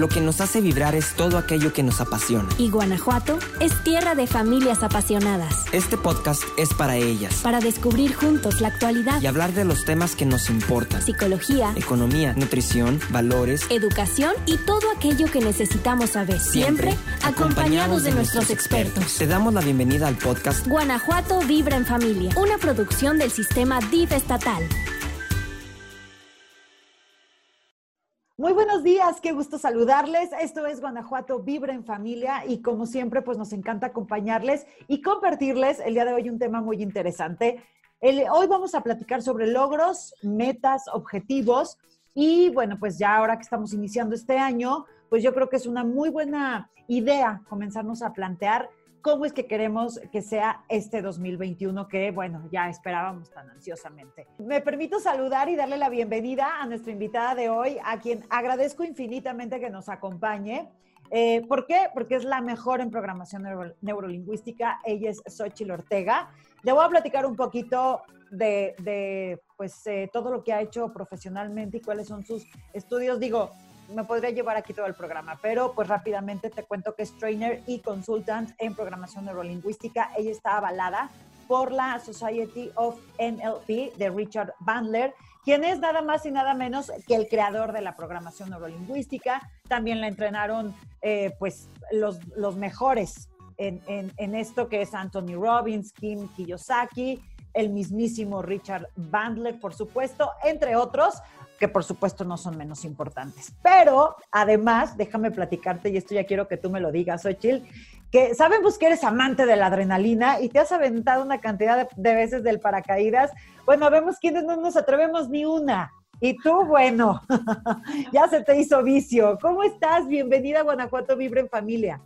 lo que nos hace vibrar es todo aquello que nos apasiona. Y Guanajuato es tierra de familias apasionadas. Este podcast es para ellas. Para descubrir juntos la actualidad. Y hablar de los temas que nos importan. Psicología, economía, nutrición, valores, educación y todo aquello que necesitamos saber. Siempre, acompañados de nuestros expertos. Te damos la bienvenida al podcast Guanajuato Vibra en Familia, una producción del sistema DIF estatal. Muy buenos días, qué gusto saludarles. Esto es Guanajuato Vibra en Familia y como siempre, pues nos encanta acompañarles y compartirles el día de hoy un tema muy interesante. hoy vamos a platicar sobre logros, metas, objetivos y bueno, pues ya ahora que estamos iniciando este año, pues yo creo que es una muy buena idea comenzarnos a plantear cómo es que queremos que sea este 2021 que, bueno, ya esperábamos tan ansiosamente. Me permito saludar y darle la bienvenida a nuestra invitada de hoy, a quien agradezco infinitamente que nos acompañe. Eh, ¿Por qué? Porque es la mejor en programación neurolingüística. Ella es Xochitl Ortega. Le voy a platicar un poquito de, pues, eh, todo lo que ha hecho profesionalmente y cuáles son sus estudios. Digo, me podría llevar aquí todo el programa, pero pues rápidamente te cuento que es trainer y consultant en programación neurolingüística. Ella está avalada por la Society of NLP de Richard Bandler, quien es nada más y nada menos que el creador de la programación neurolingüística. También la entrenaron eh, pues los, los mejores en, en, en, esto que es Anthony Robbins, Kim Kiyosaki, el mismísimo Richard Bandler, por supuesto, entre otros que por supuesto no son menos importantes. Pero además, déjame platicarte, y esto ya quiero que tú me lo digas, Ochil, que sabemos que eres amante de la adrenalina y te has aventado una cantidad de, veces del paracaídas. Bueno, vemos quienes no nos atrevemos ni una. Y tú, bueno, ya se te hizo vicio. ¿Cómo estás? Bienvenida a Guanajuato Vibre en Familia.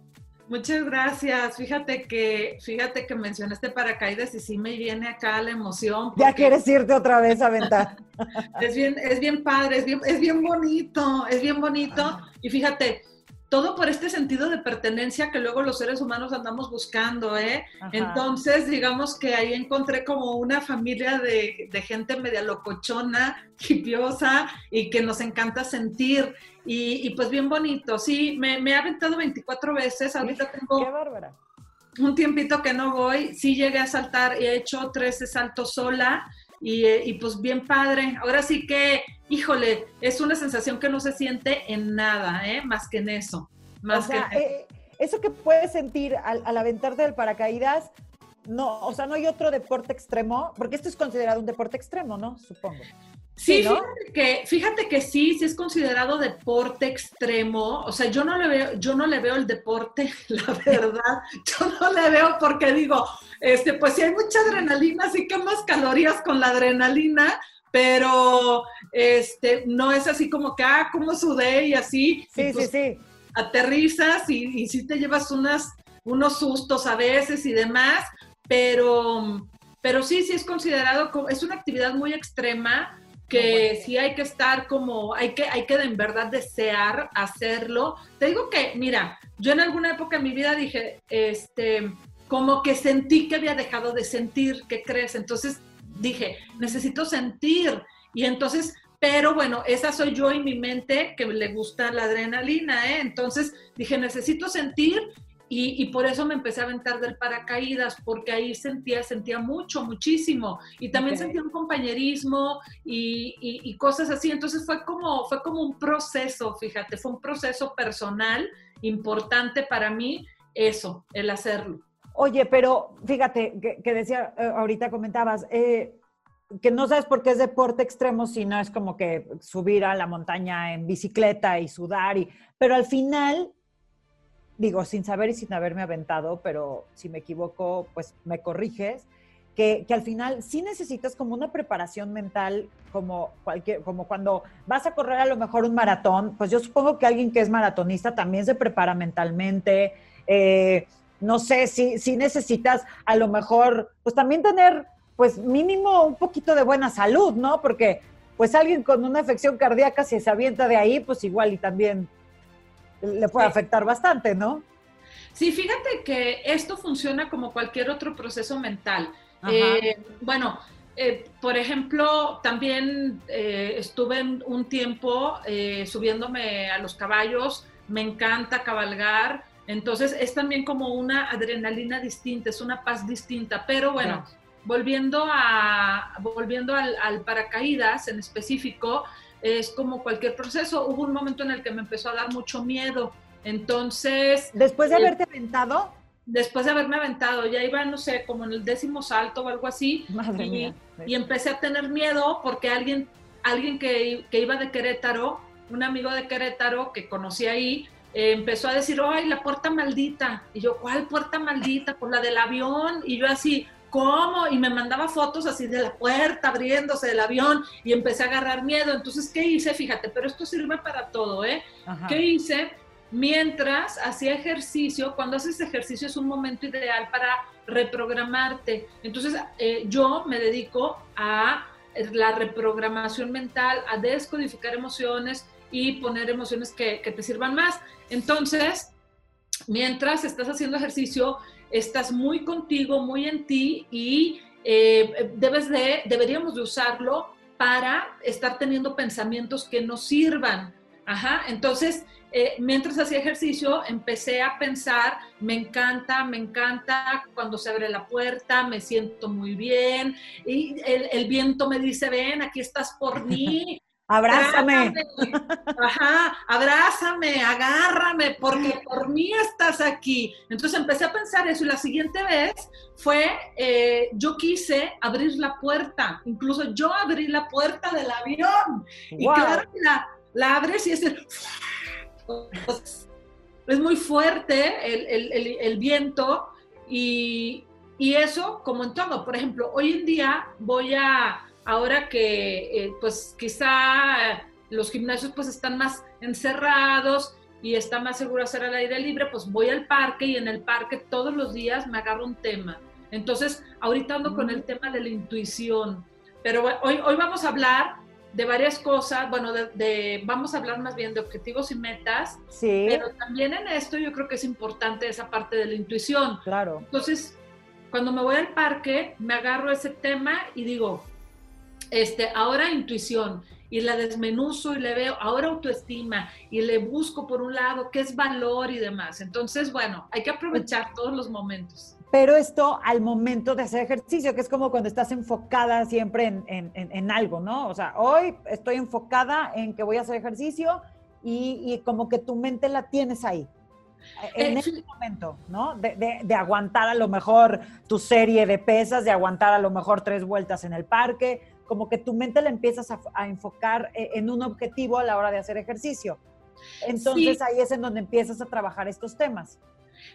Muchas gracias. Fíjate que, fíjate que mencionaste paracaídas y sí me viene acá la emoción. Ya quieres irte otra vez a aventar. es bien, es bien padre, es bien, es bien bonito, es bien bonito. Y fíjate, todo por este sentido de pertenencia que luego los seres humanos andamos buscando, ¿eh? Entonces, digamos que ahí encontré como una familia de, gente media locochona, hipiosa y que nos encanta sentir. Y, pues bien bonito, sí, me, me, he aventado 24 veces, ahorita tengo... ¡Qué bárbara! Un tiempito que no voy, sí llegué a saltar, he hecho 13 saltos sola y, y pues bien padre. Ahora sí que híjole, es una sensación que no se siente en nada, ¿eh? Más que en eso. Más que eh, eso que puedes sentir al, al aventarte del paracaídas, no, o sea, no hay otro deporte extremo, porque esto es considerado un deporte extremo, ¿no? Supongo. Sí, fíjate, que, fíjate que sí, sí es considerado deporte extremo. O sea, yo no le veo, yo no le veo el deporte, la verdad. Yo no le veo porque digo, este, pues si hay mucha adrenalina, sí más calorías con la adrenalina, pero este, no es así como que, ah, como sudé y así. Sí, pues sí, sí. Aterrizas y, y sí te llevas unas, unos sustos a veces y demás, pero, pero sí, sí es considerado como, es una actividad muy extrema que sí hay que estar como, hay que, hay que en verdad desear hacerlo. Te digo que, mira, yo en alguna época en mi vida dije, este, como que sentí que había dejado de sentir, ¿qué crees? Entonces dije, necesito sentir. Y entonces, pero bueno, esa soy yo y mi mente que le gusta la adrenalina, ¿eh? Entonces dije, necesito sentir y, por eso me empecé a aventar del paracaídas, porque ahí sentía, sentía mucho, muchísimo. Y también sentía un compañerismo y, y, cosas así. Entonces fue como, fue como un proceso, fíjate, fue un proceso personal importante para mí eso, el hacerlo. Oye, pero fíjate que, decía, eh, ahorita comentabas, eh, que no sabes por qué es deporte extremo, sino es como que subir a la montaña en bicicleta y sudar, y, pero al final, digo, sin saber y sin haberme aventado, pero si me equivoco, pues me corriges, que, que, al final sí necesitas como una preparación mental, como, cualquier, como cuando vas a correr a lo mejor un maratón, pues yo supongo que alguien que es maratonista también se prepara mentalmente. Eh, no sé si, si necesitas a lo mejor, pues también tener, pues mínimo un poquito de buena salud, ¿no? Porque pues alguien con una afección cardíaca, si se avienta de ahí, pues igual y también le puede afectar bastante, ¿no? Sí, fíjate que esto funciona como cualquier otro proceso mental. Eh, bueno, eh, por ejemplo, también eh, estuve un tiempo subiéndome a los caballos me encanta cabalgar, entonces es también como una adrenalina distinta, es una paz distinta, pero bueno, volviendo, a, volviendo al, al, paracaídas en específico, es como cualquier proceso, hubo un momento en el que me empezó a dar mucho miedo, entonces... Después de haberte aventado. después de haberme aventado, ya iba, no sé, como en el décimo salto o algo así, Madre y, mía. y empecé a tener miedo porque alguien, alguien que, que, iba de Querétaro, un amigo de Querétaro que conocí ahí, eh, empezó a decir, ¡ay, la puerta maldita! Y yo, ¿cuál puerta maldita? Por la del avión. Y yo así, ¿cómo? Y me mandaba fotos así de la puerta abriéndose del avión y empecé a agarrar miedo. Entonces, ¿qué hice? Fíjate, pero esto sirve para todo, ¿eh? Ajá. ¿Qué hice? mientras hacía ejercicio, cuando haces ejercicio es un momento ideal para reprogramarte. Entonces, eh, yo me dedico a la reprogramación mental, a descodificar emociones y poner emociones que, que te sirvan más. Entonces, mientras estás haciendo ejercicio, estás muy contigo, muy en ti y eh, debes de, deberíamos de usarlo para estar teniendo pensamientos que nos sirvan. Ajá, entonces eh, mientras hacía ejercicio, empecé a pensar, me encanta, me encanta cuando se abre la puerta, me siento muy bien, y el, el viento me dice, ven, aquí estás por mí. Abrázame. Ajá, abrázame, agárrame, porque por mí estás aquí. Entonces empecé a pensar eso y la siguiente vez fue, eh, yo quise abrir la puerta, incluso yo abrí la puerta del avión. Wow. Y claro, la, la abres y es el es muy fuerte el, el, el, el viento y, y, eso como en todo. Por ejemplo, hoy en día voy a, ahora que eh, pues quizá los gimnasios pues están más encerrados y está más seguro hacer al aire libre, pues voy al parque y en el parque todos los días me agarro un tema. Entonces, ahorita ando con el tema de la intuición, pero hoy, hoy vamos a hablar de varias cosas, bueno, de, de, vamos a hablar más bien de objetivos y metas, sí. pero también en esto yo creo que es importante esa parte de la intuición. Claro. Entonces, cuando me voy al parque, me agarro ese tema y digo, este, ahora intuición, y la desmenuzo y le veo, ahora autoestima, y le busco por un lado qué es valor y demás. Entonces, bueno, hay que aprovechar todos los momentos pero esto al momento de hacer ejercicio, que es como cuando estás enfocada siempre en, en, en, algo, ¿no? O sea, hoy estoy enfocada en que voy a hacer ejercicio y, y como que tu mente la tienes ahí. En eh, ese momento, ¿no? De, de, de, aguantar a lo mejor tu serie de pesas, de aguantar a lo mejor tres vueltas en el parque, como que tu mente la empiezas a, a enfocar eh, en un objetivo a la hora de hacer ejercicio. Entonces sí. ahí es en donde empiezas a trabajar estos temas.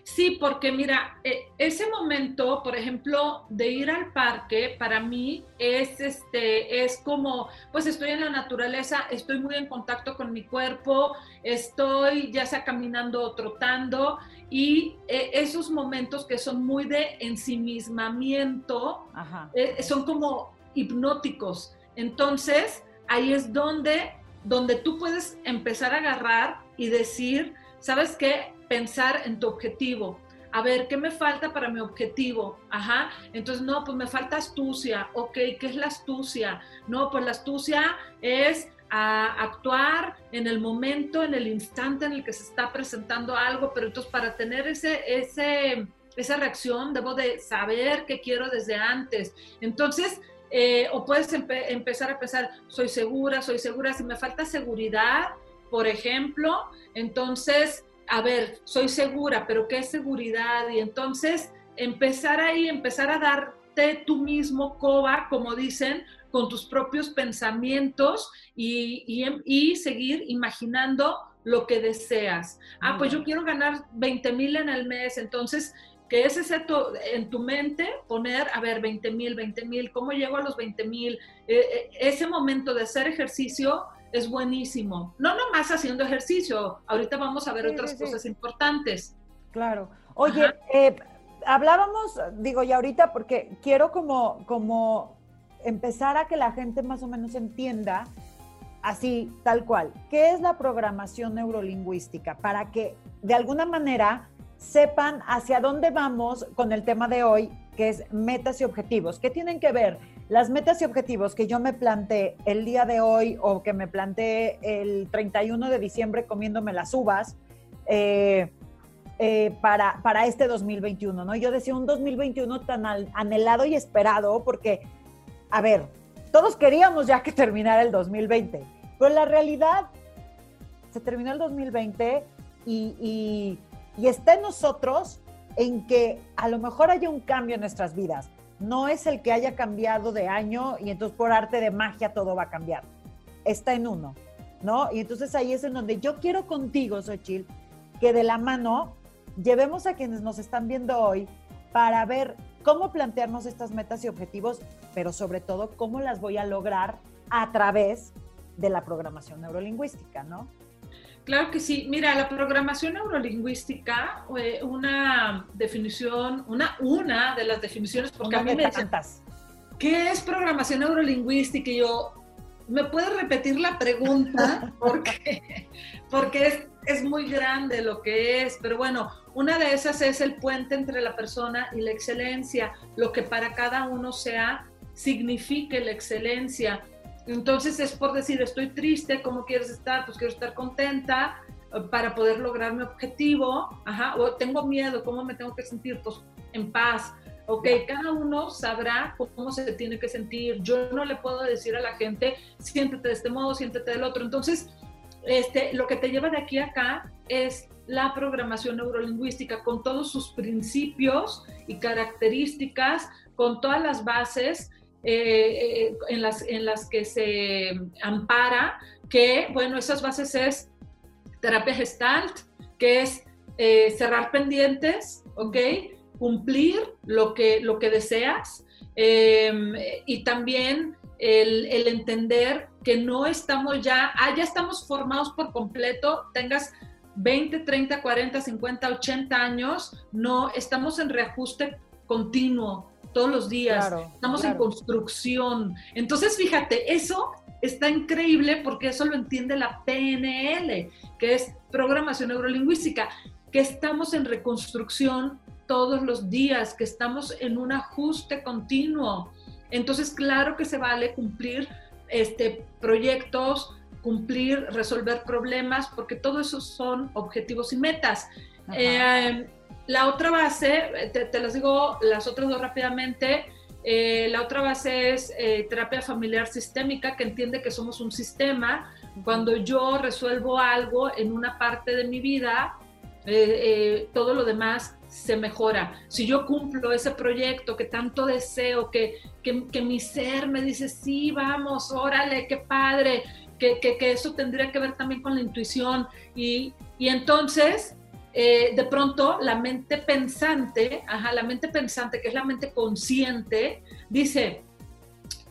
Sí, porque mira, ese momento, por ejemplo, de ir al parque, para mí es, este, es como, pues estoy en la naturaleza, estoy muy en contacto con mi cuerpo, estoy ya sea caminando o trotando, y esos momentos que son muy de ensimismamiento, eh, son como hipnóticos. Entonces, ahí es donde, donde tú puedes empezar a agarrar y decir, ¿sabes qué? pensar en tu objetivo. A ver, ¿qué me falta para mi objetivo? Ajá. Entonces, no, pues me falta astucia. Ok, ¿qué es la astucia? No, pues la astucia es a actuar en el momento, en el instante en el que se está presentando algo, pero entonces para tener ese, ese, esa reacción debo de saber qué quiero desde antes. Entonces, eh, o puedes empe empezar a pensar, soy segura, soy segura, si me falta seguridad, por ejemplo, entonces a ver, soy segura, pero ¿qué es seguridad? Y entonces empezar ahí, empezar a darte tú mismo coba, como dicen, con tus propios pensamientos y, y, y seguir imaginando lo que deseas. Ah, pues yo quiero ganar 20 mil en el mes, entonces, que es ese tu, en tu mente poner, a ver, 20 mil, 20 mil, ¿cómo llego a los 20 mil? Eh, ese momento de hacer ejercicio es buenísimo. No nomás haciendo ejercicio, ahorita vamos a ver sí, otras sí, cosas sí. importantes. Claro. Oye, eh, hablábamos, digo, y ahorita porque quiero como, como empezar a que la gente más o menos entienda así, tal cual, qué es la programación neurolingüística para que de alguna manera sepan hacia dónde vamos con el tema de hoy, que es metas y objetivos. ¿Qué tienen que ver las metas y objetivos que yo me planteé el día de hoy o que me planteé el 31 de diciembre comiéndome las uvas? eh, eh, para, para este 2021, ¿no? Yo decía un 2021 tan anhelado y esperado porque, a ver, todos queríamos ya que terminara el 2020, pero la realidad se terminó el 2020 y, y está en nosotros en que a lo mejor haya un cambio en nuestras vidas. No es el que haya cambiado de año y entonces por arte de magia todo va a cambiar. Está en uno, ¿no? Y entonces ahí es en donde yo quiero contigo, Xochil, que de la mano llevemos a quienes nos están viendo hoy para ver cómo plantearnos estas metas y objetivos, pero sobre todo cómo las voy a lograr a través de la programación neurolingüística, ¿no? Claro que sí. Mira, la programación neurolingüística, eh, una definición, una, una de las definiciones, porque a mí me dicen, ¿qué es programación neurolingüística? Y yo, ¿me puedes repetir la pregunta? Porque, porque es, es muy grande lo que es, pero bueno, una de esas es el puente entre la persona y la excelencia, lo que para cada uno sea, signifique la excelencia. Entonces es por decir, estoy triste, ¿cómo quieres estar? Pues quiero estar contenta eh, para poder lograr mi objetivo, Ajá. o tengo miedo, ¿cómo me tengo que sentir? Pues en paz. Ok, cada uno sabrá cómo se tiene que sentir. Yo no le puedo decir a la gente, siéntete de este modo, siéntete del otro. Entonces, este, lo que te lleva de aquí a acá es la programación neurolingüística con todos sus principios y características, con todas las bases eh, eh, en, las, en las que se ampara, que, bueno, esas bases es terapia gestalt, que es eh, cerrar pendientes, ¿ok? Cumplir lo que, lo que deseas em, y también el, el, entender que no estamos ya, ah, ya estamos formados por completo, tengas 20, 30, 40, 50, 80 años, no, estamos en reajuste continuo, todos los días, estamos en construcción. Entonces, fíjate, eso está increíble porque eso lo entiende la PNL, que es programación neurolingüística, que estamos en reconstrucción todos los días, que estamos en un ajuste continuo. Entonces, claro que se vale cumplir este, proyectos, cumplir, resolver problemas, porque todo eso son objetivos y metas. La otra base, te, las digo las otras dos rápidamente, eh, la otra base es eh, terapia familiar sistémica, que entiende que somos un sistema. Cuando yo resuelvo algo en una parte de mi vida, eh, todo lo demás se mejora. Si yo cumplo ese proyecto que tanto deseo, que, que, mi ser me dice, sí, vamos, órale, qué padre, que, que, eso tendría que ver también con la intuición. Y, y entonces eh, de pronto la mente pensante, ajá, la mente pensante, que es la mente consciente, dice,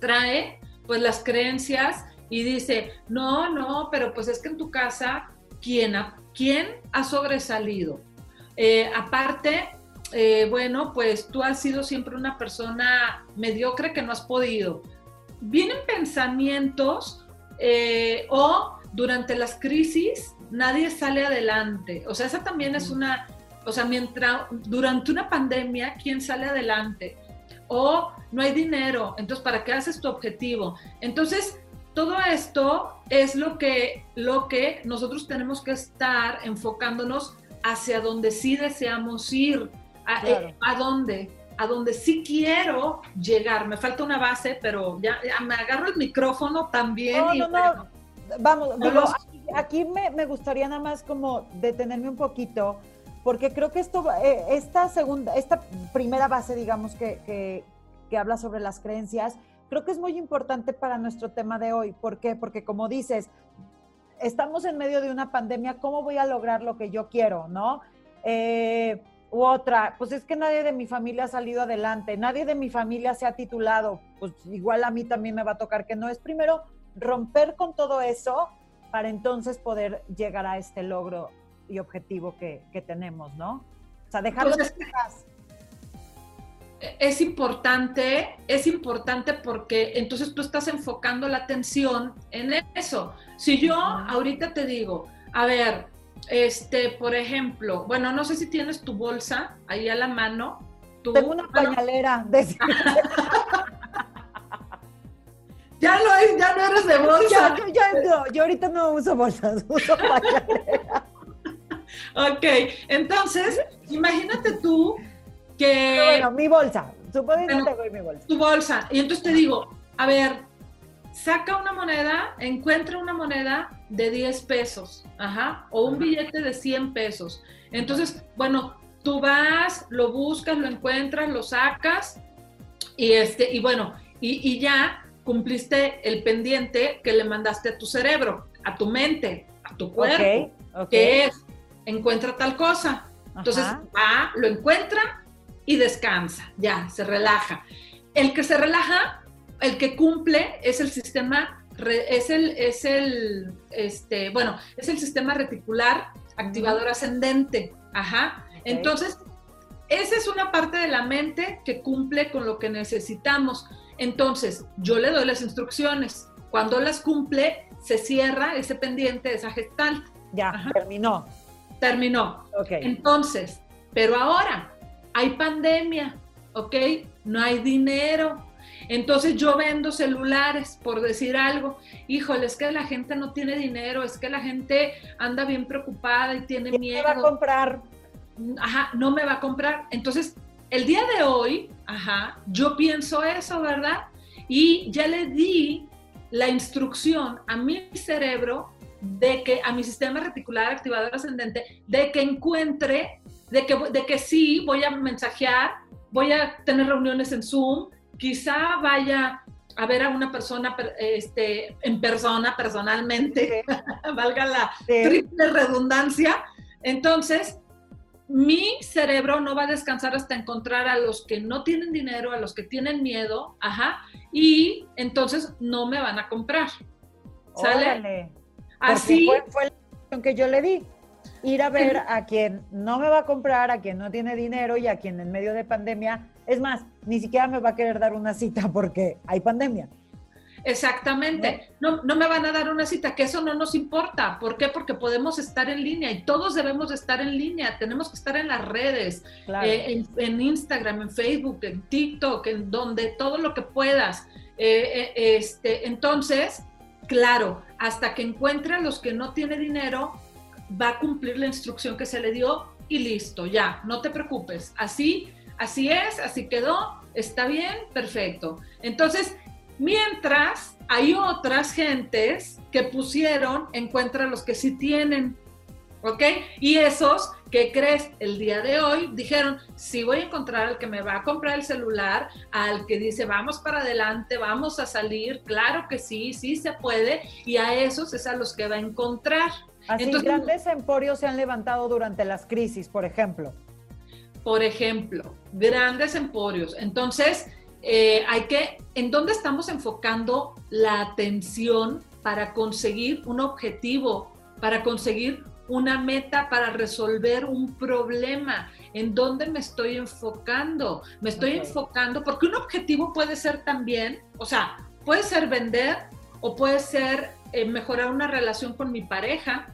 trae pues las creencias y dice, no, no, pero pues es que en tu casa, ¿quién ha, quién ha sobresalido? Eh, aparte, eh, bueno, pues tú has sido siempre una persona mediocre que no has podido. Vienen pensamientos o durante las crisis nadie sale adelante. O sea, esa también es una, o sea, mientras, durante una pandemia, ¿quién sale adelante? O no hay dinero, entonces, ¿para qué haces tu objetivo? Entonces, todo esto es lo que, lo que nosotros tenemos que estar enfocándonos hacia donde sí deseamos ir. ¿A, eh, ¿a dónde? A donde sí quiero llegar. Me falta una base, pero ya, me agarro el micrófono también. No, no, no. Vamos, aquí me, gustaría nada más como detenerme un poquito, porque creo que esto, eh, esta segunda, esta primera base, digamos, que, que, habla sobre las creencias, creo que es muy importante para nuestro tema de hoy. ¿Por qué? Porque como dices, estamos en medio de una pandemia, ¿cómo voy a lograr lo que yo quiero, no? Eh, u otra, pues es que nadie de mi familia ha salido adelante, nadie de mi familia se ha titulado, pues igual a mí también me va a tocar que no. Es primero romper con todo eso para entonces poder llegar a este logro y objetivo que, tenemos, ¿no? O sea, dejarlo. Es importante, es importante porque entonces tú estás enfocando la atención en eso. Si yo ahorita te digo, a ver, este, por ejemplo, bueno, no sé si tienes tu bolsa ahí a la mano. Tengo una pañalera. De... de bolsa. Yo ahorita no uso bolsas, uso pañalera. Ok, entonces, imagínate tú que... Pero bueno, mi bolsa. Supongo que Bueno, te doy mi bolsa. tu bolsa. Y entonces te digo, a ver, saca una moneda, encuentra una moneda de 10 pesos, ajá, o un Ajá. billete de 100 pesos. Entonces, bueno, tú vas, lo buscas, lo encuentras, lo sacas y este, y bueno, y, y ya cumpliste el pendiente que le mandaste a tu cerebro, a tu mente, a tu cuerpo, que es, encuentra tal cosa. Entonces va, lo encuentra y descansa, ya, se relaja. El que se relaja, el que cumple es el sistema, es el, es el, este, bueno, es el sistema reticular activador ascendente, ajá. Entonces, esa es una parte de la mente que cumple con lo que necesitamos. Entonces, yo le doy las instrucciones. Cuando las cumple, se cierra ese pendiente, esa gestal. Ya, Ajá. terminó. Terminó. Ok. Entonces, pero ahora hay pandemia, ¿ok? No hay dinero. Entonces yo vendo celulares, por decir algo. Híjole, es que la gente no tiene dinero, es que la gente anda bien preocupada y tiene ¿Quién me miedo. va a comprar? Ajá, no me va a comprar. Entonces, el día de hoy, ajá, yo pienso eso, ¿verdad? Y ya le di la instrucción a mi cerebro de que, a mi sistema reticular activador ascendente, de que encuentre, de que, de que sí, voy a mensajear, voy a tener reuniones en Zoom, quizá vaya a ver a una persona per- este, en persona, personalmente, valga la, Sí. triple redundancia. Entonces, mi cerebro no va a descansar hasta encontrar a los que no tienen dinero, a los que tienen miedo, ajá, y entonces no me van a comprar. ¿Sale? Órale. Así, Fue, fue la instrucción que yo le di. Ir a ver a quien no me va a comprar, a quien no tiene dinero y a quien en medio de pandemia, es más, ni siquiera me va a querer dar una cita porque hay pandemia. Exactamente, no, no me van a dar una cita, que eso no nos importa. ¿Por qué? Porque podemos estar en línea y todos debemos de estar en línea, tenemos que estar en las redes, Claro. eh, en, en Instagram, en Facebook, en TikTok, en donde todo lo que puedas. Eh, eh, este, entonces, claro, hasta que encuentre a los que no tiene dinero, va a cumplir la instrucción que se le dio y listo, ya, no te preocupes. Así, así es, así quedó, está bien, perfecto. Entonces, mientras hay otras gentes que pusieron, encuentra a los que sí tienen. ¿Ok? Y esos que crees el día de hoy dijeron, sí voy a encontrar al que me va a comprar el celular, al que dice, vamos para adelante, vamos a salir, claro que sí, sí se puede, y a esos es a los que va a encontrar. Así, Entonces- grandes emporios se han levantado durante las crisis, por ejemplo. Por ejemplo, grandes emporios. Entonces, eh, hay que, ¿en dónde estamos enfocando la atención para conseguir un objetivo, para conseguir una meta, para resolver un problema? ¿En dónde me estoy enfocando? Me estoy enfocando, porque un objetivo puede ser también, o sea, puede ser vender o puede ser eh, mejorar una relación con mi pareja,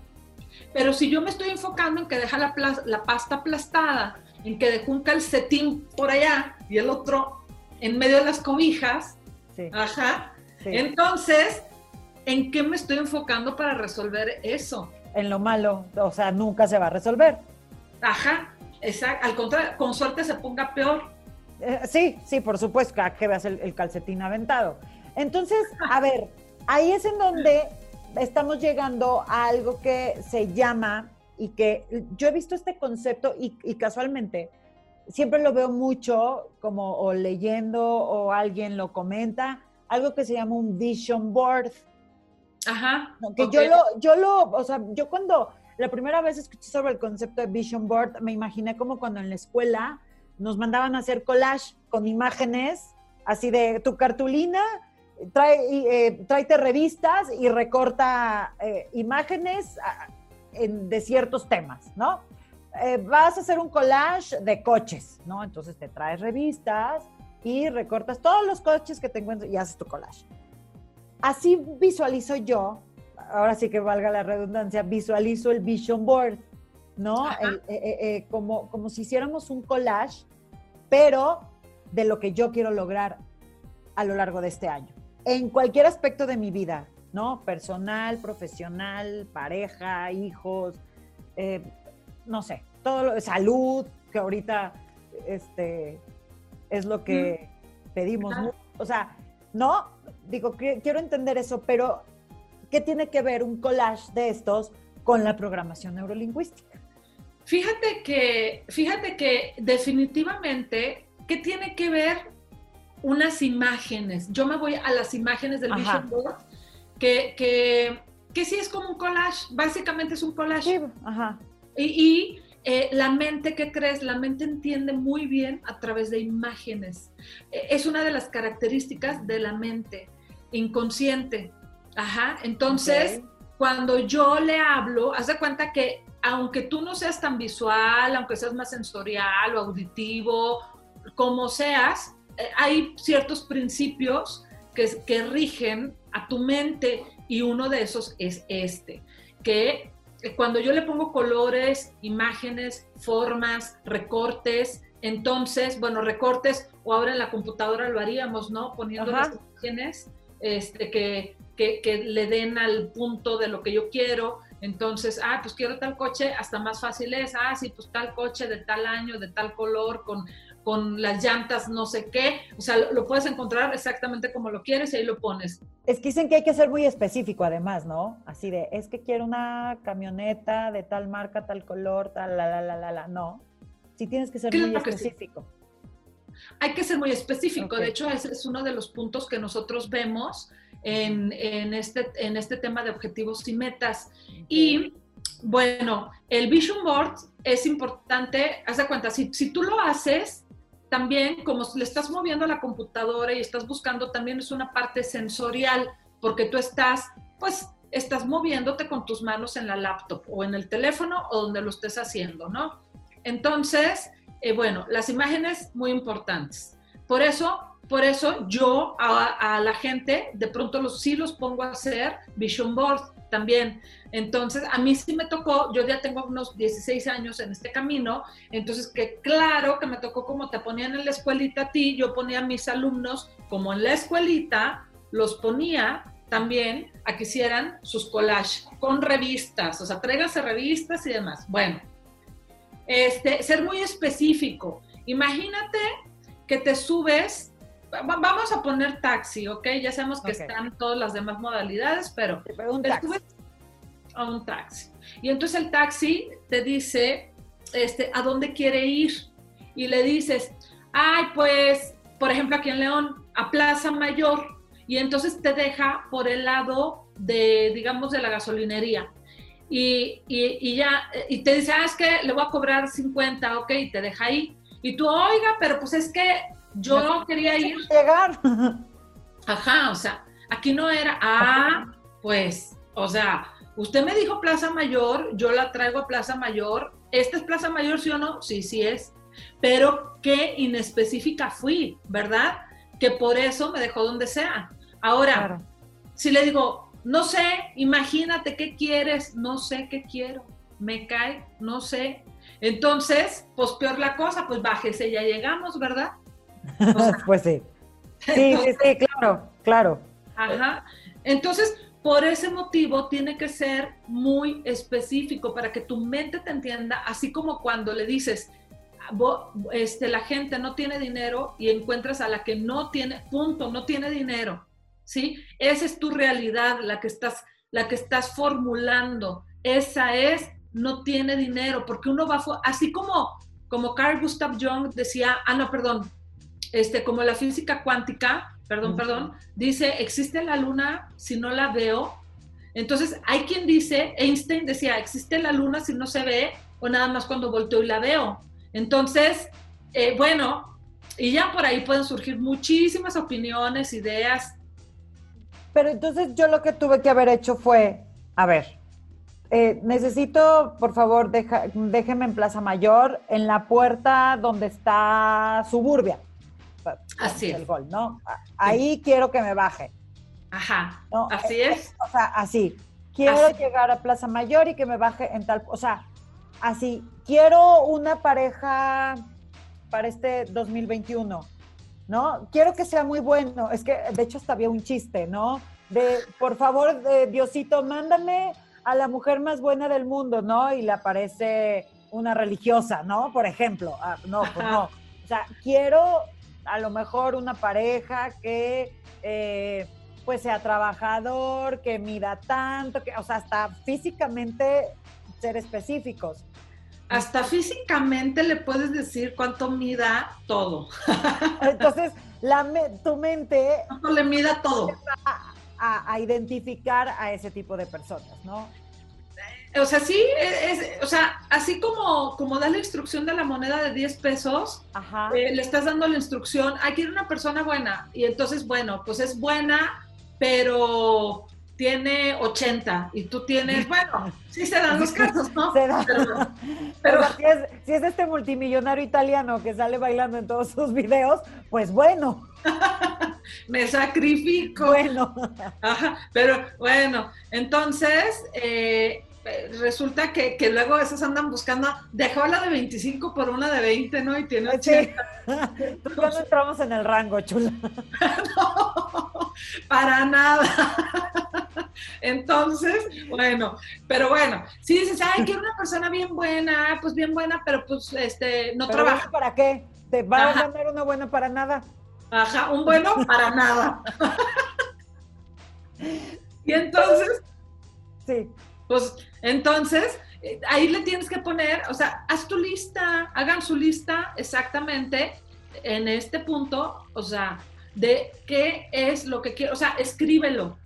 pero si yo me estoy enfocando en que deja la pasta aplastada, en que dejó un calcetín por allá y el otro en medio de las cobijas, Sí, ajá, sí. entonces, ¿en qué me estoy enfocando para resolver eso? En lo malo, o sea, nunca se va a resolver. Ajá, exacto, al contrario, con suerte se ponga peor. Eh, sí, sí, por supuesto, cada que veas el, el calcetín aventado. Entonces, a ver, ahí es en donde estamos llegando a algo que se llama, y que yo he visto este concepto y, y casualmente siempre lo veo mucho como o leyendo o alguien lo comenta, algo que se llama un vision board. Ajá. Que yo lo, yo lo, o sea, yo cuando la primera vez escuché sobre el concepto de Vision Board, me imaginé como cuando en la escuela nos mandaban a hacer collage con imágenes, así de tu cartulina, trae, eh, tráete revistas y recorta eh, imágenes ah, de ciertos temas, ¿no? Eh, vas a hacer un collage de coches, ¿no? Entonces te traes revistas y recortas todos los coches que te encuentres y haces tu collage así visualizo yo, ahora sí que valga la redundancia, visualizo el vision board, ¿no? El- eh, eh, eh, como, como si hiciéramos un collage, pero de lo que yo quiero lograr a lo largo de este año, en cualquier aspecto de mi vida, ¿no? Personal, profesional, pareja, hijos, eh, no sé, todo lo salud, que ahorita este, es lo que pedimos. O sea, no, digo, que- quiero entender eso, pero ¿qué tiene que ver un collage de estos con la programación neurolingüística? Fíjate que, fíjate que definitivamente, ¿qué tiene que ver unas imágenes? Yo me voy a las imágenes del Ajá. Vision Board, que, que, que sí es como un collage, básicamente es un collage. Sí, ajá. Y, y, eh, la mente, ¿qué crees? La mente entiende muy bien a través de imágenes. Eh, es una de las características de la mente inconsciente. Ajá. Entonces, cuando yo le hablo, haz de cuenta que aunque tú no seas tan visual, aunque seas más sensorial o auditivo, como seas, eh, hay ciertos principios que, que rigen a tu mente y uno de esos es este, que cuando yo le pongo colores, imágenes, formas, recortes, entonces, bueno, recortes, o ahora en la computadora lo haríamos, ¿no? Poniendo Ajá. las imágenes este, que, que, que le den al punto de lo que yo quiero. Entonces, ah, pues quiero tal coche, hasta más fácil es, ah, sí, pues tal coche de tal año, de tal color, con, con las llantas no sé qué. O sea, lo, lo puedes encontrar exactamente como lo quieres y ahí lo pones. Es que dicen que hay que ser muy específico además, ¿no? Así de, es que quiero una camioneta de tal marca, tal color, tal, la, la, la, la, la. No. Sí tienes que ser muy Claro que sí. específico. Hay que ser muy específico. De hecho, ese es uno de los puntos que nosotros vemos en, en este, en este tema de objetivos y metas. Y bueno, el Vision Board es importante, haz de cuenta, si, si tú lo haces, también como le estás moviendo a la computadora y estás buscando, también es una parte sensorial, porque tú estás, pues, estás moviéndote con tus manos en la laptop o en el teléfono o donde lo estés haciendo, ¿no? Entonces, eh, bueno, las imágenes muy importantes. Por eso, por eso yo a, la gente de pronto los, sí los pongo a hacer vision board también. Entonces, a mí sí me tocó, yo ya tengo unos 16 años en este camino, entonces que claro que me tocó como te ponían en la escuelita a ti, yo ponía a mis alumnos como en la escuelita, los ponía también a que hicieran sus collages con revistas, o sea, tráiganse revistas y demás. Bueno, este, ser muy específico. Imagínate que te subes, vamos a poner taxi, ¿ok? Ya sabemos que están todas las demás modalidades, pero Pero un taxi. a un taxi. Y entonces el taxi te dice este, a dónde quiere ir. Y le dices, ay, pues, por ejemplo, aquí en León, a Plaza Mayor. Y entonces te deja por el lado de, digamos, de la gasolinería. Y, y- y ya, y te dice, ah, es que le voy a cobrar 50, ok, y te deja ahí. Y tú, oiga, pero pues es que yo no quería ir. Llegar. Ajá, o sea, aquí no era, ah, pues, o sea, usted me dijo Plaza Mayor, yo la traigo a Plaza Mayor, ¿esta es Plaza Mayor, sí o no? Sí, sí es, pero qué inespecífica fui, ¿verdad? Que por eso me dejó donde sea. Ahora, Claro. si le digo, no sé, imagínate qué quieres, no sé qué quiero, me cae, no sé. Entonces, pues peor la cosa, pues bájese, ya llegamos, ¿verdad? O sea, pues sí. Sí, sí, sí, claro, claro. Ajá. Entonces, por ese motivo tiene que ser muy específico para que tu mente te entienda, así como cuando le dices, "Vo- este, la gente no tiene dinero y encuentras a la que no tiene, punto, no tiene dinero, ¿sí? Esa es tu realidad, la que estás, la que estás formulando. Esa es, no tiene dinero, porque uno va, así como, como Carl Gustav Jung decía, ah, no, perdón, este, como la física cuántica, perdón, perdón, dice, existe la luna si no la veo. Entonces, hay quien dice, Einstein decía, existe la luna si no se ve o nada más cuando volteo y la veo. Entonces, eh, bueno, y ya por ahí pueden surgir muchísimas opiniones, ideas. Pero entonces yo lo que tuve que haber hecho fue, a ver, eh, necesito, por favor, deja- déjeme en Plaza Mayor, en la puerta donde está Suburbia. Así. El gol, ¿no? Ahí quiero que me baje. Ajá, ¿no? así Eh, es. O sea, así. Quiero Así. llegar a Plaza Mayor y que me baje en tal, o sea, así. Quiero una pareja para este 2021, ¿no? Quiero que sea muy bueno. Es que, de hecho, hasta había un chiste, ¿no? De, por favor, de, Diosito, mándame a la mujer más buena del mundo, ¿no? Y le aparece una religiosa, ¿no? Por ejemplo, ah, no, pues no. O sea, quiero a lo mejor una pareja que eh, pues sea trabajador, que mida tanto, que, o sea, hasta físicamente ser específicos. Hasta físicamente le puedes decir cuánto mida todo. Entonces, la, tu mente... ¿Cuánto le mida todo? A, a, identificar a ese tipo de personas, ¿no? O sea, sí, es, o sea, así como, como da la instrucción de la moneda de 10 pesos, eh, le estás dando la instrucción, hay que ir una persona buena. Y entonces, bueno, pues es buena, pero tiene 80 y tú tienes, bueno, sí se dan los casos, ¿no? Se da. Pero, si, es, si, es, este multimillonario italiano que sale bailando en todos sus videos, pues bueno. Me sacrifico. Bueno. Ajá, pero bueno, entonces, eh, resulta que, que, luego esas andan buscando, dejó la de 25 por una de 20, ¿no? Y tiene 80. Sí. no entramos en el rango, chula. no, para nada. Entonces, bueno, pero bueno, si dices, ay, quiero una persona bien buena, pues bien buena, pero pues este, no trabaja. ¿Para qué? ¿Te va a ganar una buena para nada? Ajá, un bueno para nada. y entonces, sí. Pues entonces, eh, ahí le tienes que poner, o sea, haz tu lista, hagan su lista exactamente en este punto, o sea, de qué es lo que quiero, o sea, escríbelo,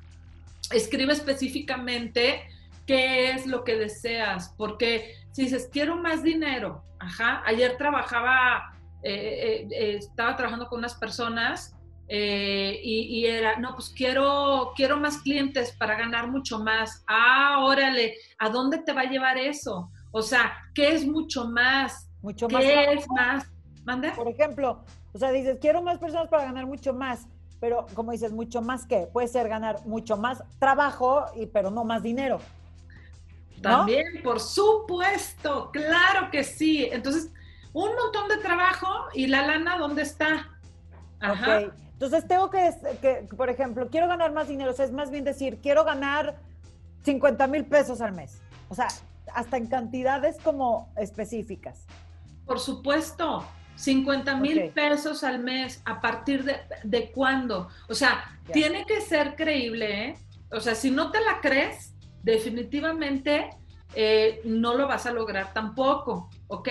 escribe específicamente qué es lo que deseas, porque si dices, quiero más dinero, ajá, ayer trabajaba, eh, eh, estaba trabajando con unas personas eh, y, era, no, pues quiero, quiero más clientes para ganar mucho más. Ah, órale, ¿a dónde te va a llevar eso? O sea, ¿qué es mucho más? Mucho ¿Qué más. ¿Qué es más? ¿Mande? Por ejemplo, o sea, dices, quiero más personas para ganar mucho más, pero como dices, mucho más que puede ser ganar mucho más trabajo, y, pero no más dinero. También, por supuesto, claro que sí. Entonces, un montón de trabajo y la lana, ¿dónde está? Ajá. Entonces tengo que, que, por ejemplo, quiero ganar más dinero, o sea, es más bien decir, quiero ganar 50 mil pesos al mes. O sea, hasta en cantidades como específicas. Por supuesto, 50 mil pesos al mes, ¿a partir de, de cuándo? O sea, tiene que ser creíble, ¿eh? O sea, si no te la crees, definitivamente eh, no lo vas a lograr tampoco, ¿ok?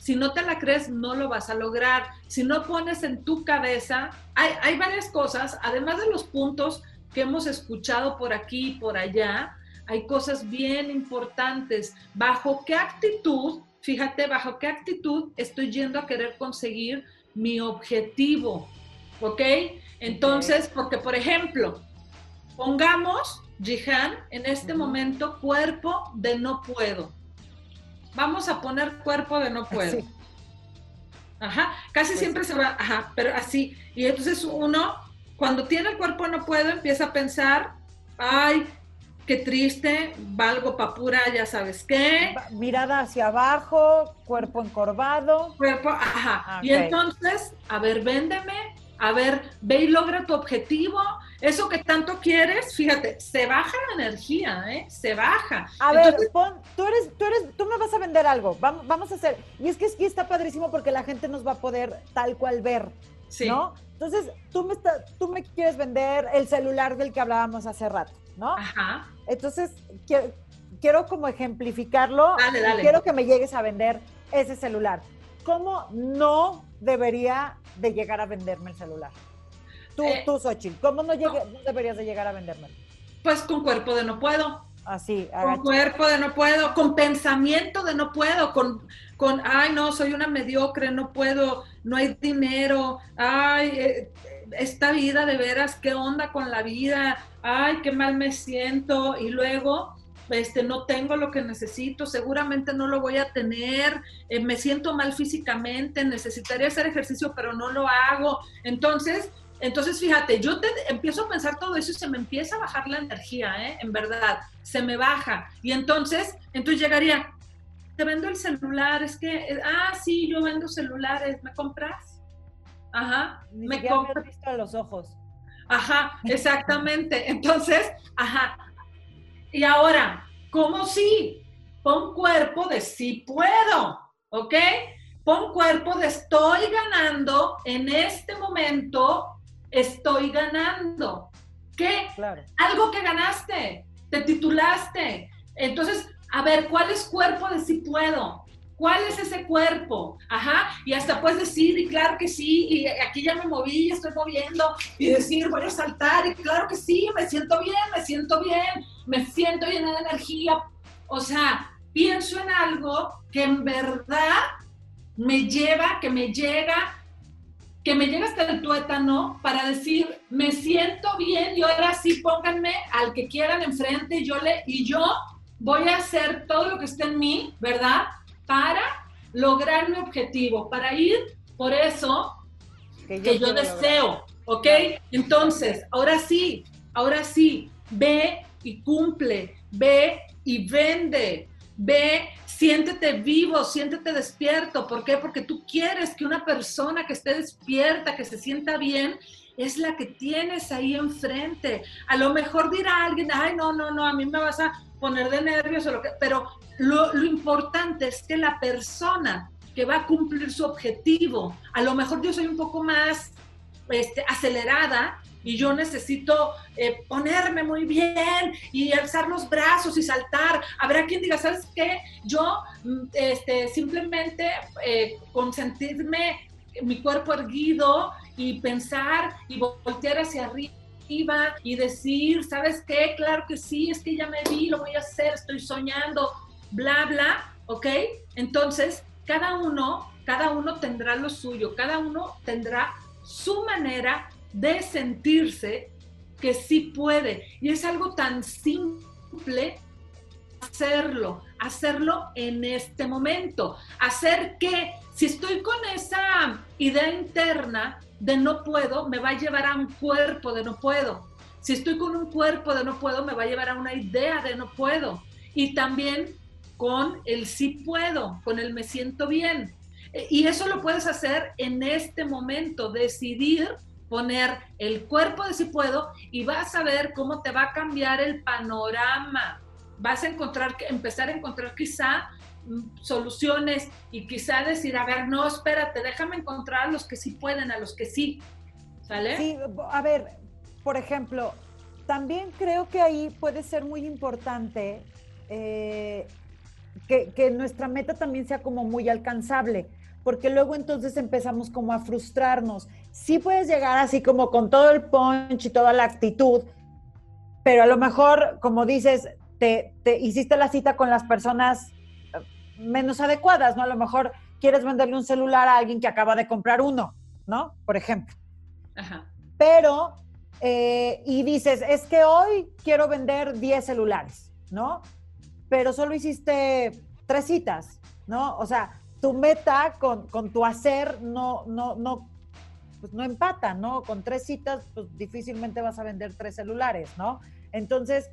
Si no te la crees, no lo vas a lograr. Si no pones en tu cabeza, hay, varias cosas, además de los puntos que hemos escuchado por aquí y por allá, hay cosas bien importantes. ¿Bajo qué actitud, fíjate, bajo qué actitud estoy yendo a querer conseguir mi objetivo? ¿Ok? Entonces, porque por ejemplo, pongamos, Jihan, en este momento, cuerpo de no puedo vamos a poner cuerpo de no puedo. Ajá, casi pues siempre se va, ajá, pero así. Y entonces uno, cuando tiene el cuerpo no puedo, empieza a pensar, ay, qué triste, valgo pa' pura, ya sabes qué. Mirada hacia abajo, cuerpo encorvado. Cuerpo, ajá. Y entonces, a ver, véndeme, a ver, ve y logra tu objetivo. Eso que tanto quieres, fíjate, se baja la energía, ¿eh? Se baja. A ver, tú eres, tú eres, tú me vas a vender algo, vamos, vamos a hacer. Y es que aquí está padrísimo porque la gente nos va a poder tal cual ver, sí. ¿no? Entonces, tú me, tú me quieres vender el celular del que hablábamos hace rato, ¿no? Ajá. Entonces, quiero, quiero como ejemplificarlo. Dale, dale. Quiero que me llegues a vender ese celular. ¿Cómo no debería de llegar a venderme el celular? Tú, eh, tú Xochitl, ¿cómo no, no. deberías de llegar a venderme? Pues con cuerpo de no puedo. Así, con cuerpo de no puedo, con pensamiento de no puedo, con, con, ay, no, soy una mediocre, no puedo, no hay dinero, ay, eh, esta vida de veras, ¿qué onda con la vida? Ay, qué mal me siento. Y luego, este, no tengo lo que necesito, seguramente no lo voy a tener, eh, me siento mal físicamente, necesitaría hacer ejercicio, pero no lo hago. Entonces, entonces, fíjate, yo te empiezo a pensar todo eso y se me empieza a bajar la energía, ¿eh? En verdad, se me baja. Y entonces, entonces llegaría, te vendo el celular, es que, ah, sí, yo vendo celulares, ¿me compras? Ajá, Ni me compras. visto a los ojos. Ajá, exactamente. Entonces, ajá. Y ahora, ¿cómo sí? pon cuerpo de sí puedo, ¿ok? Pon cuerpo de estoy ganando, en este momento estoy ganando. ¿Qué? Claro. Algo que ganaste, te titulaste. Entonces, a ver, ¿cuál es cuerpo de sí puedo? ¿Cuál es ese cuerpo? Ajá, y hasta puedes decir, y claro que sí, y aquí ya me moví, estoy moviendo, y decir, voy a saltar, y claro que sí, me siento bien, me siento bien, me siento llena de energía. O sea, pienso en algo que en verdad me lleva, que me llega, que me llega hasta el tuétano para decir, me siento bien y ahora sí pónganme al que quieran enfrente yo le, y yo voy a hacer todo lo que esté en mí, ¿verdad? Para lograr mi objetivo, para ir por eso que yo, deseo, ¿ok? Entonces, ahora sí, ahora sí, ve y cumple, ve y vende, ve, siéntete vivo, siéntete despierto. ¿Por qué? Porque tú quieres que una persona que esté despierta, que se sienta bien, es la que tienes ahí enfrente. A lo mejor dirá alguien, ay, no, no, no, a mí me vas a poner de nervios o lo que, pero lo, lo importante es que la persona que va a cumplir su objetivo, a lo mejor yo soy un poco más este, acelerada y yo necesito eh, ponerme muy bien y alzar los brazos y saltar. Habrá quien diga, ¿sabes qué? Yo mm, este, simplemente eh, consentirme mi cuerpo erguido y pensar y voltear hacia arriba y decir, ¿sabes qué? Claro que sí, es que ya me vi, lo voy a hacer, estoy soñando, bla, bla, ¿ok? Entonces, cada uno, cada uno tendrá lo suyo, cada uno tendrá su manera de sentirse que sí puede. Y es algo tan simple hacerlo, hacerlo en este momento. Hacer que, si estoy con esa idea interna de no puedo, me va a llevar a un cuerpo de no puedo. Si estoy con un cuerpo de no puedo, me va a llevar a una idea de no puedo. Y también con el sí puedo, con el me siento bien. Y eso lo puedes hacer en este momento, decidir poner el cuerpo de si puedo y vas a ver cómo te va a cambiar el panorama. Vas a encontrar, empezar a encontrar quizá mm, soluciones y quizá decir, a ver, no, espérate, déjame encontrar a los que sí pueden, a los que sí. ¿Sale? Sí, a ver, por ejemplo, también creo que ahí puede ser muy importante eh, que, que nuestra meta también sea como muy alcanzable porque luego entonces empezamos como a frustrarnos. Sí puedes llegar así como con todo el punch y toda la actitud, pero a lo mejor, como dices, te, hiciste la cita con las personas eh, menos adecuadas, ¿no? A lo mejor quieres venderle un celular a alguien que acaba de comprar uno, ¿no? Por ejemplo. Ajá. Pero, eh, y dices, es que hoy quiero vender 10 celulares, ¿no? Pero solo hiciste tres citas, ¿no? O sea, tu meta con, tu hacer no, no, no, pues no empata, ¿no? Con tres citas, pues difícilmente vas a vender tres celulares, ¿no? Entonces,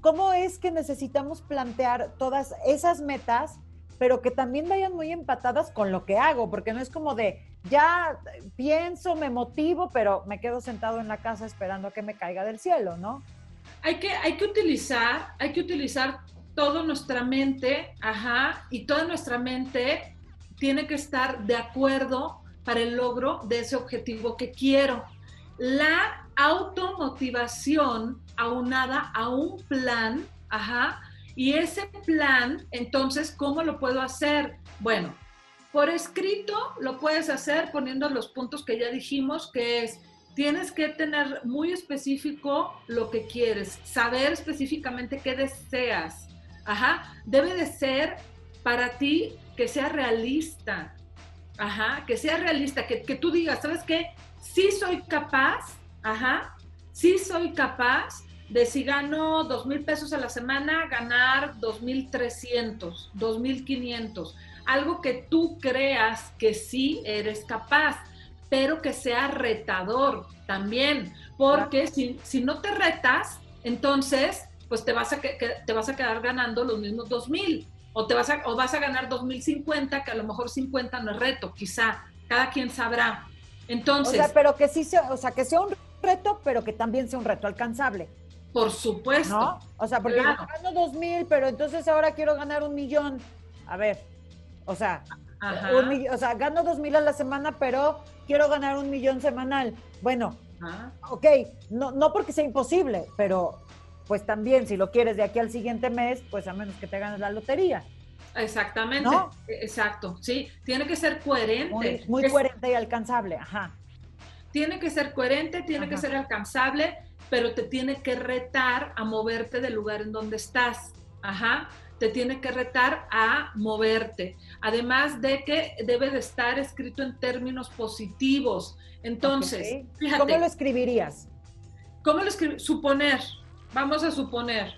¿cómo es que necesitamos plantear todas esas metas, pero que también vayan muy empatadas con lo que hago? Porque no es como de, ya pienso, me motivo, pero me quedo sentado en la casa esperando a que me caiga del cielo, ¿no? Hay que, hay que utilizar, hay que utilizar toda nuestra mente, ajá, y toda nuestra mente tiene que estar de acuerdo para el logro de ese objetivo que quiero. La automotivación aunada a un plan, ajá, y ese plan, entonces, ¿cómo lo puedo hacer? Bueno, por escrito lo puedes hacer poniendo los puntos que ya dijimos, que es, tienes que tener muy específico lo que quieres, saber específicamente qué deseas, Ajá, debe de ser para ti que sea realista. Ajá, que sea realista, que, tú digas, ¿sabes qué? Sí soy capaz, ajá, sí soy capaz de si gano dos mil pesos a la semana, ganar dos mil trescientos, dos mil quinientos. Algo que tú creas que sí eres capaz, pero que sea retador también, porque si, si no te retas, entonces pues te vas a, que, te vas a quedar ganando los mismos 2.000 o, te vas a, o vas a ganar 2.050, que a lo mejor 50 no es reto, quizá, cada quien sabrá. Entonces... O sea, pero que sí sea, o sea, que sea un reto, pero que también sea un reto alcanzable. Por supuesto. ¿No? O sea, porque Claro. gano dos mil, pero entonces ahora quiero ganar un millón. A ver, o sea, un o sea, gano dos mil a la semana, pero quiero ganar un millón semanal. Bueno, Ajá. ok, no, no porque sea imposible, pero pues también si lo quieres de aquí al siguiente mes, pues a menos que te ganes la lotería. Exactamente. ¿No? Exacto. Sí, tiene que ser coherente. Muy, muy Es- coherente y alcanzable, ajá. Tiene que ser coherente, tiene que ser alcanzable, pero te tiene que retar a moverte del lugar en donde estás. Ajá. Te tiene que retar a moverte. Además de que debe de estar escrito en términos positivos. Entonces, fíjate, ¿Cómo lo escribirías? ¿Cómo lo escribí? Suponer, vamos a suponer.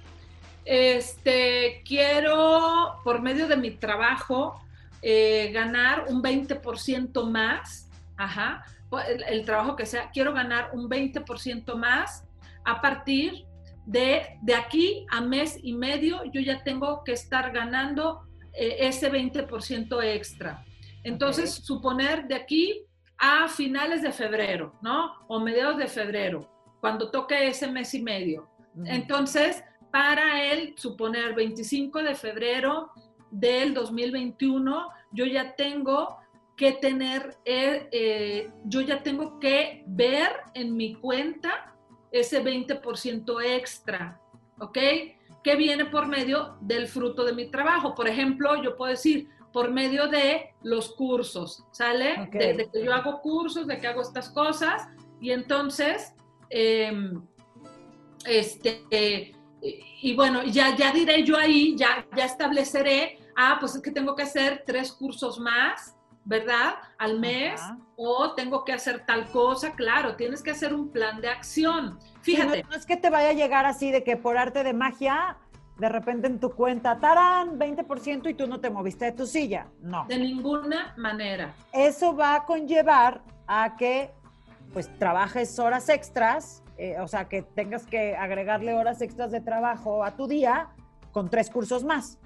Este, quiero, por medio de mi trabajo, eh, ganar un 20% más, ajá, o el, el trabajo que sea, quiero ganar un 20% más a partir de, de aquí a mes y medio, yo ya tengo que estar ganando eh, ese 20% extra. Entonces, suponer de aquí a finales de febrero, ¿no? O mediados de febrero, cuando toque ese mes y medio. Entonces, para el suponer 25 de febrero del 2021, yo ya tengo que tener, eh, eh, yo ya tengo que ver en mi cuenta ese 20% extra, ¿ok? Que viene por medio del fruto de mi trabajo. Por ejemplo, yo puedo decir, por medio de los cursos, ¿sale? De, de que yo hago cursos, de que hago estas cosas, y entonces, em, este, y, bueno, ya, ya diré yo ahí, ya, ya estableceré, ah, pues es que tengo que hacer tres cursos más, ¿verdad? Al mes, Ajá. o tengo que hacer tal cosa, claro, tienes que hacer un plan de acción. Sí, no- Fíjate, no, es que te vaya a llegar así de que por arte de magia, de repente en tu cuenta, tarán, 20% y tú no te moviste de tu silla. No. de ninguna manera. Eso va a conllevar a que pues trabajes horas extras, eh, o sea, que tengas que agregarle horas extras de trabajo a tu día con tres cursos más.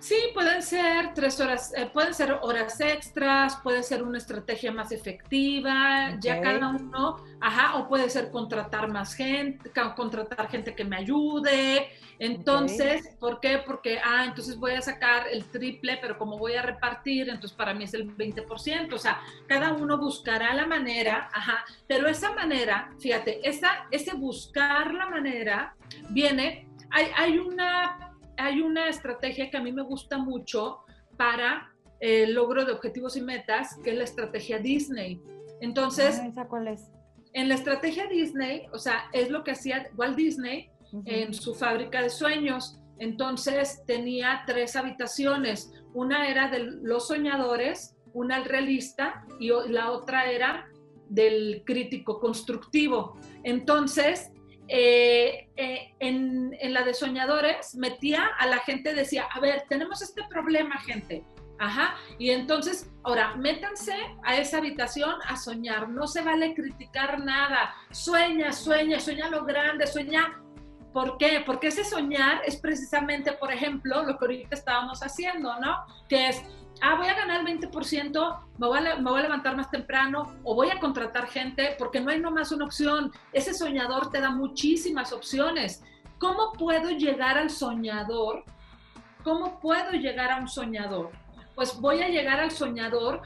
Sí, pueden ser tres horas, eh, pueden ser horas extras, puede ser una estrategia más efectiva, ya cada uno, ajá, o puede ser contratar más gente, contratar gente que me ayude. Entonces, ¿por qué? Porque, ah, entonces voy a sacar el triple, pero como voy a repartir, entonces para mí es el 20%. O sea, cada uno buscará la manera, ajá, pero esa manera, fíjate, esa, ese buscar la manera viene, hay, hay una hay una estrategia que a mí me gusta mucho para el logro de objetivos y metas, que es la estrategia Disney. Entonces, Ah, ¿Esa cuál es? en la estrategia Disney, o sea, es lo que hacía Walt Disney en su fábrica de sueños. Entonces tenía tres habitaciones. Una era de los soñadores, una el realista y la otra era del crítico constructivo. Entonces, eh, eh, en, la de soñadores metía a la gente, decía, a ver, tenemos este problema, gente. Ajá. Y entonces, ahora, métanse a esa habitación a soñar. No se vale criticar nada. Sueña, sueña, sueña lo grande, sueña. ¿Por qué? Porque ese soñar es precisamente, por ejemplo, lo que ahorita estábamos haciendo, ¿no? Que es, ah, voy a ganar el 20%, me voy, a, me voy a levantar más temprano o voy a contratar gente porque no hay nomás una opción. Ese soñador te da muchísimas opciones. ¿Cómo puedo llegar al soñador? ¿Cómo puedo llegar a un soñador? Pues voy a llegar al soñador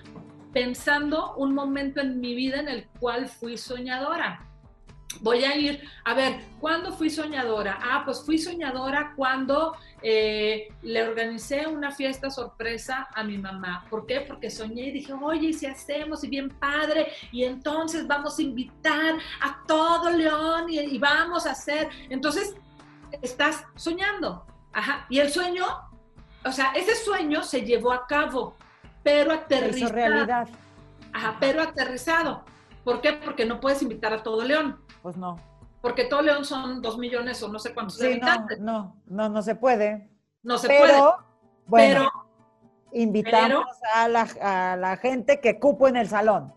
pensando un momento en mi vida en el cual fui soñadora. Voy a ir, a ver, ¿cuándo fui soñadora? Ah, pues fui soñadora cuando eh, le organicé una fiesta sorpresa a mi mamá. ¿Por qué? Porque soñé y dije, oye, ¿y si hacemos y bien padre, y entonces vamos a invitar a todo León y, y vamos a hacer. Entonces, estás soñando. Ajá. Y el sueño, o sea, ese sueño se llevó a cabo, pero aterrizado. realidad. Ajá, pero aterrizado. ¿Por qué? Porque no puedes invitar a todo León. Pues no. Porque todo León son dos millones o no sé cuántos Sí, habitantes. no, no, no se puede. No, se pero, puede. bueno, pero, invitamos a, la, a la gente que cupo en el salón.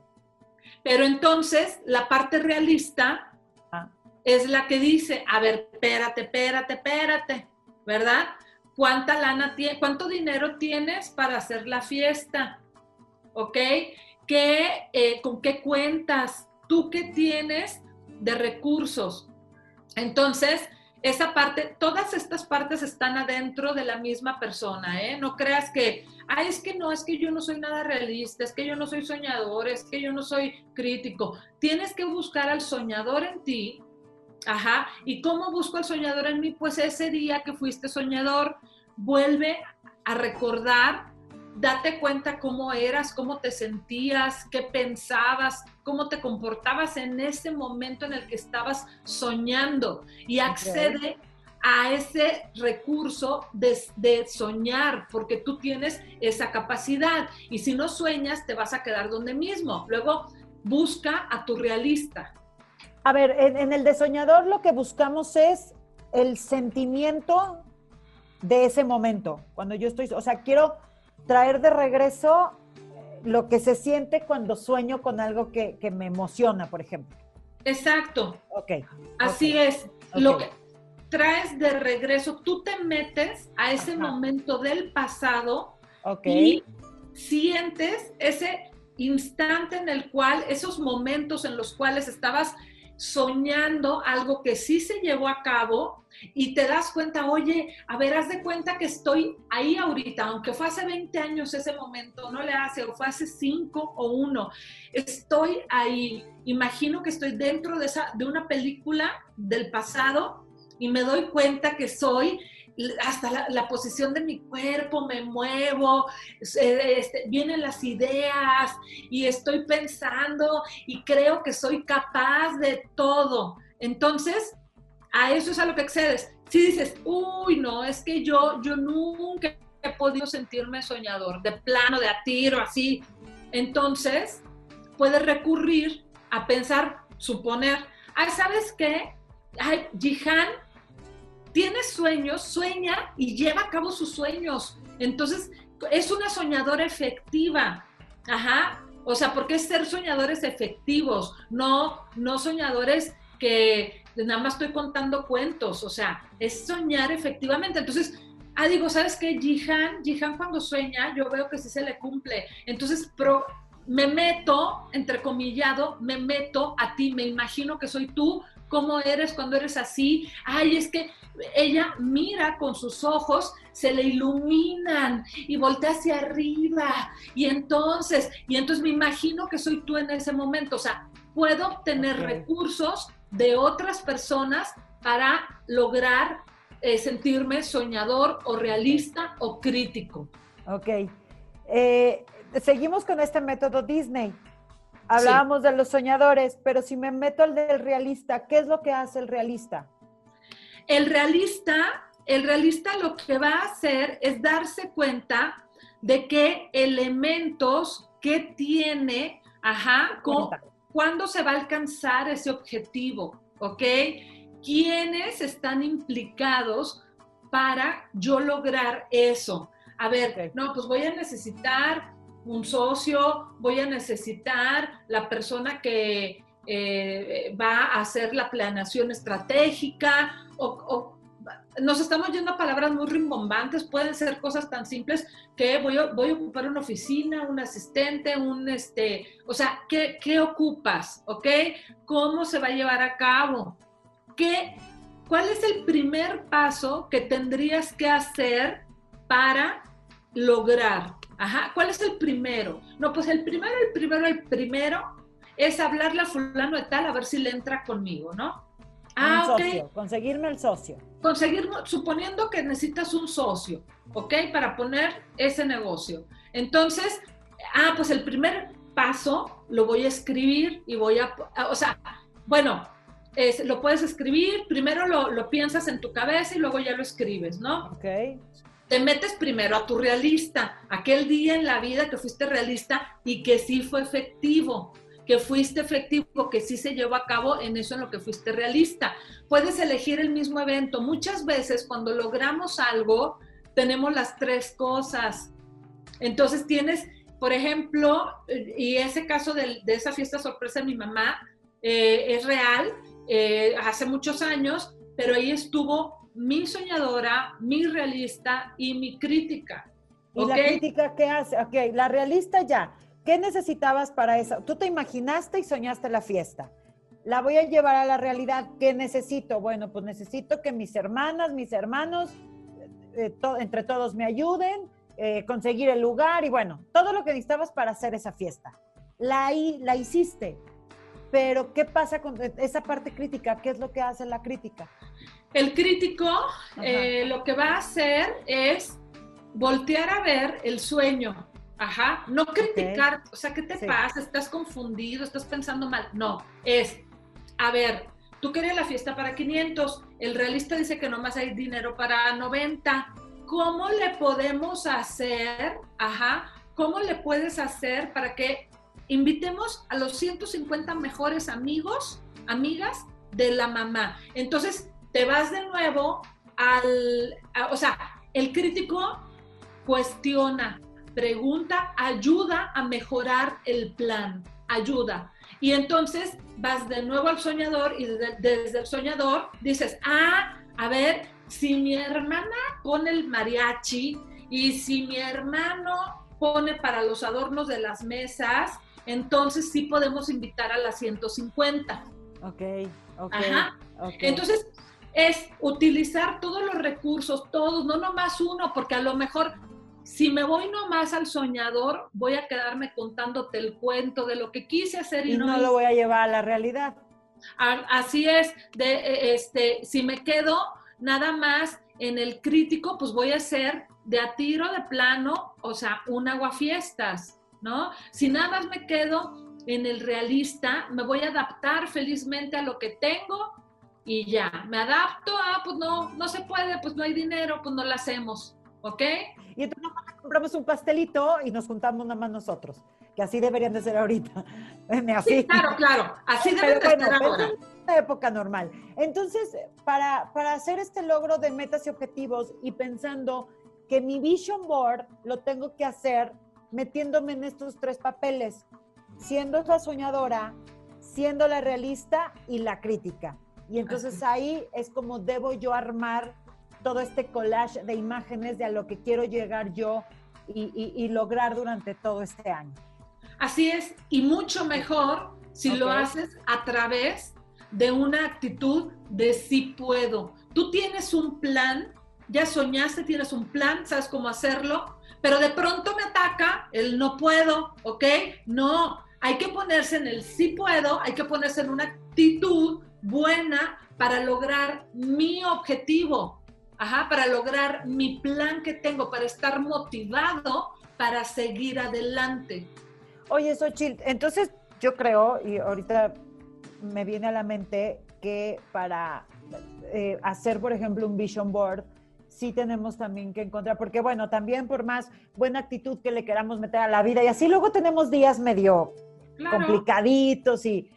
pero entonces la parte realista Ah. es la que dice, a ver, espérate, espérate, espérate, ¿verdad? ¿Cuánta lana tiene, cuánto dinero tienes para hacer la fiesta? ¿Ok? ¿Qué, eh, ¿Con qué cuentas? ¿Tú qué tienes de recursos? Entonces, esa parte, todas estas partes están adentro de la misma persona, ¿eh? No creas que, ay, es que no, es que yo no soy nada realista, es que yo no soy soñador, es que yo no soy crítico. Tienes que buscar al soñador en ti, ajá, ¿y cómo busco al soñador en mí? Pues ese día que fuiste soñador, vuelve a recordar date cuenta cómo eras, cómo te sentías, qué pensabas, cómo te comportabas en ese momento en el que estabas soñando y accede a ese recurso de, soñar, porque tú tienes esa capacidad y si no sueñas te vas a quedar donde mismo. Luego busca a tu realista. A ver, en, en el de soñador lo que buscamos es el sentimiento de ese momento. Cuando yo estoy, o sea, quiero traer de regreso lo que se siente cuando sueño con algo que, me emociona, por ejemplo. Exacto. Ok. Así es. Lo que traes de regreso, tú te metes a ese momento del pasado y sientes ese instante en el cual, esos momentos en los cuales estabas soñando algo que sí se llevó a cabo y te das cuenta, oye, a ver, haz de cuenta que estoy ahí ahorita, aunque fue hace 20 años ese momento, no le hace, o fue hace 5 o 1, estoy ahí, imagino que estoy dentro de, esa, de una película del pasado y me doy cuenta que soy hasta la, posición de mi cuerpo, me muevo, este, vienen las ideas y estoy pensando y creo que soy capaz de todo. Entonces, a eso es a lo que accedes. Si dices, uy, no, es que yo, yo nunca he podido sentirme soñador, de plano, de a tiro, así, entonces puedes recurrir a pensar, suponer, ay, ¿sabes qué? Ay, Jihan tiene sueños, sueña y lleva a cabo sus sueños. Entonces, es una soñadora efectiva. Ajá. O sea, porque es ser soñadores efectivos, no, no soñadores que nada más estoy contando cuentos. O sea, es soñar efectivamente. Entonces, ah, digo, ¿sabes qué? Jihan, Jihan cuando sueña, yo veo que sí se le cumple. Entonces, pro, me meto, entrecomillado, me meto a ti, me imagino que soy tú, cómo eres cuando eres así. Ay, es que ella mira con sus ojos, se le iluminan y voltea hacia arriba. Y entonces, y entonces me imagino que soy tú en ese momento. O sea, puedo obtener recursos de otras personas para lograr eh, sentirme soñador o realista o crítico. Ok. Eh, seguimos con este método Disney. Hablábamos de los soñadores, pero si me meto al del realista, ¿qué es lo que hace el realista? El realista, el realista lo que va a hacer es darse cuenta de qué elementos que tiene, ajá, cuándo se va a alcanzar ese objetivo, ¿ok? ¿Quiénes están implicados para yo lograr eso? A ver, no, pues voy a necesitar un socio, voy a necesitar la persona que eh, va a hacer la planeación estratégica o, nos estamos yendo a palabras muy rimbombantes, pueden ser cosas tan simples que voy a, voy a ocupar una oficina, un asistente, un este, o sea, ¿qué, ¿qué, ocupas? ¿Ok? ¿Cómo se va a llevar a cabo? ¿Qué, ¿Cuál es el primer paso que tendrías que hacer para lograr? Ajá, ¿cuál es el primero? No, pues el primero, el primero, el primero es hablarle a fulano de tal a ver si le entra conmigo, ¿no? Ah, socio, conseguirme el socio. Conseguir, suponiendo que necesitas un socio, ¿ok? Para poner ese negocio. Entonces, ah, pues el primer paso lo voy a escribir y voy a, o sea, bueno, lo puedes escribir, primero lo, lo, piensas en tu cabeza y luego ya lo escribes, ¿no? Ok te metes primero a tu realista, aquel día en la vida que fuiste realista y que sí fue efectivo, que fuiste efectivo, que sí se llevó a cabo en eso en lo que fuiste realista. Puedes elegir el mismo evento. Muchas veces cuando logramos algo, tenemos las tres cosas. Entonces tienes, por ejemplo, y ese caso de, esa fiesta sorpresa de mi mamá eh, es real, eh, hace muchos años, pero ahí estuvo mi soñadora, mi realista y mi crítica. ¿Y la crítica qué hace? Ok, la realista ya. ¿Qué necesitabas para eso? Tú te imaginaste y soñaste la fiesta. la voy a llevar a la realidad. ¿Qué necesito? Bueno, pues necesito que mis hermanas, mis hermanos, eh, to- entre todos me ayuden, eh, conseguir el lugar y bueno, todo lo que necesitabas para hacer esa fiesta. La, hi- la hiciste, pero ¿qué pasa con esa parte crítica? ¿Qué es lo que hace la crítica? El crítico eh, lo que va a hacer es voltear a ver el sueño. Ajá, no criticar, o sea, ¿qué te Sí. pasa? ¿Estás confundido? ¿Estás pensando mal? No, es, a ver, tú querías la fiesta para 500, el realista dice que nomás hay dinero para 90. ¿Cómo le podemos hacer? Ajá, ¿cómo le puedes hacer para que invitemos a los 150 mejores amigos, amigas de la mamá? Entonces, te vas de nuevo al, a- o sea, el crítico cuestiona, pregunta, ayuda a mejorar el plan, ayuda. Y entonces vas de nuevo al soñador y desde, desde el soñador dices, ah, a ver, si mi hermana pone el mariachi y si mi hermano pone para los adornos de las mesas, entonces sí podemos invitar a las 150. Ok, ok. Ajá. ok. Entonces, es utilizar todos los recursos, todos, no nomás uno, porque a lo mejor si me voy nomás al soñador, voy a quedarme contándote el cuento de lo que quise hacer y, y no lo voy a llevar a la realidad. Así es, de, eh, este, si me quedo nada más en el crítico, pues voy a hacer de a tiro de plano, o sea, un aguafiestas, ¿no? Si nada más me quedo en el realista, me voy a adaptar felizmente a lo que tengo y ya, me adapto, ah, pues no, no se puede, pues no hay dinero, pues no lo hacemos, ¿ok? Y entonces compramos un pastelito y nos juntamos nada más nosotros, que así deberían de ser ahorita. Así. Sí, claro, claro, así Pero debe de bueno, ser ahora. una época normal. Entonces, para, para hacer este logro de metas y objetivos y pensando que mi vision board lo tengo que hacer metiéndome en estos tres papeles, siendo la soñadora, siendo la realista y la crítica. Y entonces ahí es como debo yo armar todo este collage de imágenes de a lo que quiero llegar yo y, y- y lograr durante todo este año. Así es, y mucho mejor si lo haces a través de una actitud de sí puedo. Tú tienes un plan, ya soñaste, tienes un plan, sabes cómo hacerlo, pero de pronto me ataca el no puedo, ¿ok? No, hay que ponerse en el sí puedo, hay que ponerse en una actitud buena para lograr mi objetivo, ajá, para lograr mi plan que tengo, para estar motivado para seguir adelante. Oye, Xochitl, entonces yo creo, y ahorita me viene a la mente que para eh, hacer, por ejemplo, un vision board, sí tenemos también que encontrar, porque bueno, también por más buena actitud que le queramos meter a la vida, y así luego tenemos días medio Claro. complicaditos y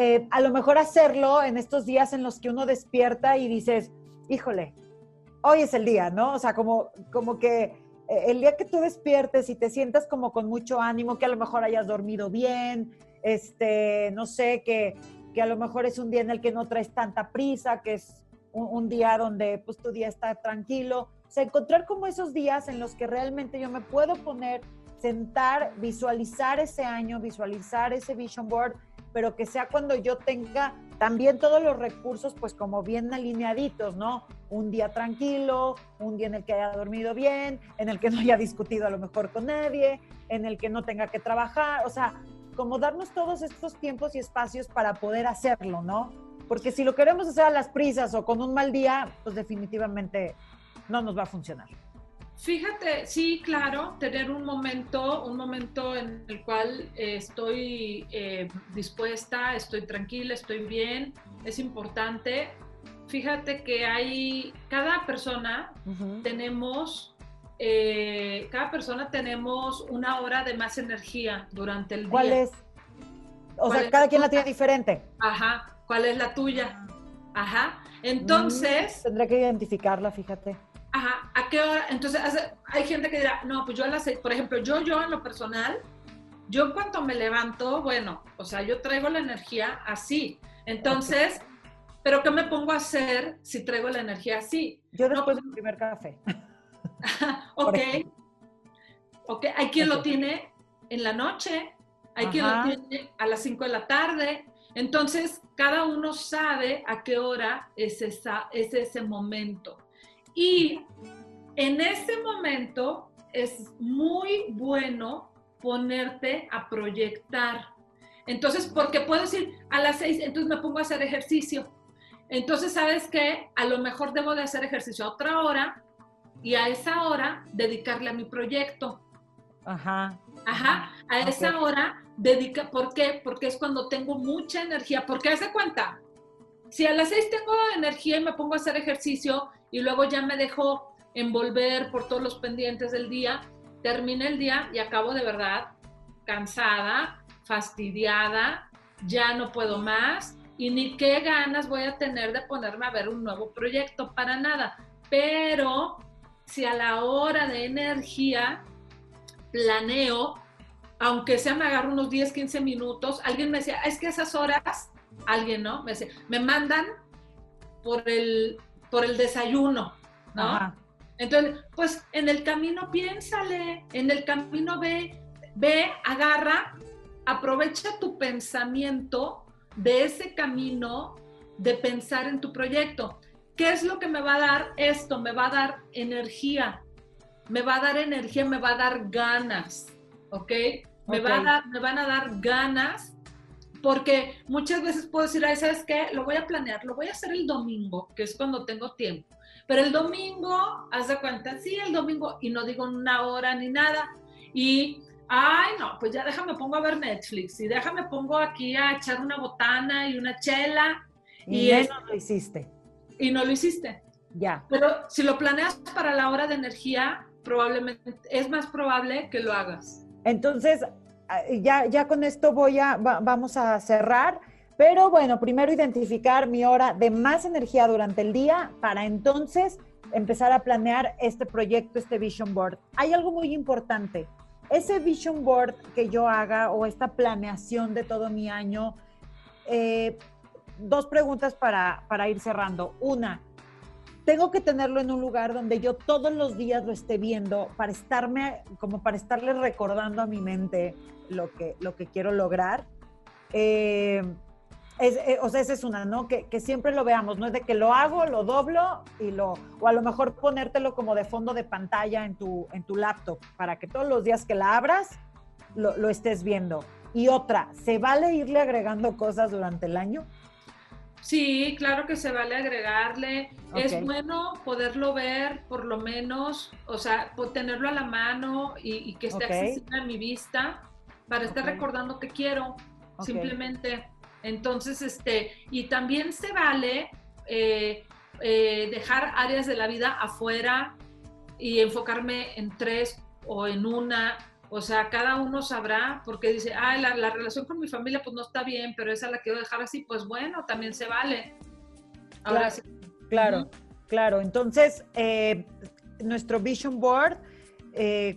eh, a lo mejor hacerlo en estos días en los que uno despierta y dices, híjole, hoy es el día, ¿no? O sea, como, como que eh, el día que tú despiertes y te sientas como con mucho ánimo, que a lo mejor hayas dormido bien, este, no sé, que, que a lo mejor es un día en el que no traes tanta prisa, que es un, día donde pues tu día está tranquilo. O sea, encontrar como esos días en los que realmente yo me puedo poner, sentar, visualizar ese año, visualizar ese vision board, pero que sea cuando yo tenga también todos los recursos, pues como bien alineaditos, ¿no? Un día tranquilo, un día en el que haya dormido bien, en el que no haya discutido a lo mejor con nadie, en el que no tenga que trabajar, o sea, como darnos todos estos tiempos y espacios para poder hacerlo, ¿no? Porque si lo queremos hacer a las prisas o con un mal día, pues definitivamente no nos va a funcionar. Fíjate, sí, claro, tener un momento, un momento en el cual eh, estoy eh, dispuesta, estoy tranquila, estoy bien, es importante. Fíjate que hay, cada persona tenemos, eh, cada persona tenemos una hora de más energía durante el día. ¿Cuál es? O ¿Cuál sea, cada quien la tiene diferente. Ajá, ¿cuál es la tuya? Ajá. Entonces, Mm, tendré que identificarla, fíjate. Ajá, ¿a qué hora? Entonces, hay gente que dirá, no, pues yo a las seis, por ejemplo, yo, yo en lo personal, yo en cuanto me levanto, bueno, o sea, yo traigo la energía así. Entonces, ¿pero qué me pongo a hacer si traigo la energía así? Yo No, después pues- del primer café. ok, ok, hay quien lo tiene en la noche, hay quien lo tiene a las 5 de la tarde. Entonces, cada uno sabe a qué hora es, esa, es ese momento. Y en ese momento es muy bueno ponerte a proyectar. Entonces, porque puedo decir a las seis, entonces me pongo a hacer ejercicio. Entonces, ¿sabes qué? A lo mejor debo de hacer ejercicio a otra hora y a esa hora dedicarle a mi proyecto. Ajá. Ajá. A esa hora dedica, ¿por qué? Porque es cuando tengo mucha energía. Porque hace cuenta, si a las seis tengo energía y me pongo a hacer ejercicio y luego ya me dejo envolver por todos los pendientes del día, termina el día y acabo de verdad cansada, fastidiada, ya no puedo más y ni qué ganas voy a tener de ponerme a ver un nuevo proyecto, para nada. Pero si a la hora de energía planeo, aunque sea me agarro unos 10, 15 minutos, alguien me decía, es que esas horas, alguien, ¿no? Me dice, me mandan por el, por el desayuno, ¿no? Entonces, pues en el camino piénsale, en el camino ve, ve, agarra, aprovecha tu pensamiento de ese camino de pensar en tu proyecto. ¿Qué es lo que me va a dar esto? Me va a dar energía, me va a dar energía, me va a dar ganas, ¿ok? Me, Va a dar, me van a dar ganas porque muchas veces puedo decir, Ay, ¿sabes qué? Lo voy a planear, lo voy a hacer el domingo, que es cuando tengo tiempo. Pero el domingo, haz de cuenta, sí, el domingo, y no digo una hora ni nada. Y, ay, no, pues ya déjame pongo a ver Netflix y déjame pongo aquí a echar una botana y una chela. Y, y no lo hiciste. Y no lo hiciste. Ya. Pero si lo planeas para la hora de energía, probablemente es más probable que lo hagas. Entonces, ya, ya con esto voy a, vamos a cerrar. Pero bueno, primero identificar mi hora de más energía durante el día para entonces empezar a planear este proyecto, este vision board. Hay algo muy importante. Ese vision board que yo haga o esta planeación de todo mi año, eh, dos preguntas para, para ir cerrando. Una, tengo que tenerlo en un lugar donde yo todos los días lo esté viendo para estarme, como para estarle recordando a mi mente lo que, lo que quiero lograr. Eh, eh, o sea, esa es una, ¿no? Que, siempre lo veamos, no es de que lo hago, lo doblo y lo, o a lo mejor ponértelo como de fondo de pantalla en tu, en tu laptop, para que todos los días que la abras lo, estés viendo. Y otra, ¿se vale irle agregando cosas durante el año? Sí, claro que se vale agregarle. Es bueno poderlo ver, por lo menos, o sea, tenerlo a la mano y, que esté accesible a mi vista para estar recordando que quiero, simplemente. Entonces, este, y también se vale eh, eh, dejar áreas de la vida afuera y enfocarme en tres o en una. O sea, cada uno sabrá, porque dice, ah, la, relación con mi familia pues no está bien, pero esa la quiero dejar así, pues bueno, también se vale. Ahora claro, sí. Claro, claro. Entonces, eh, nuestro vision board,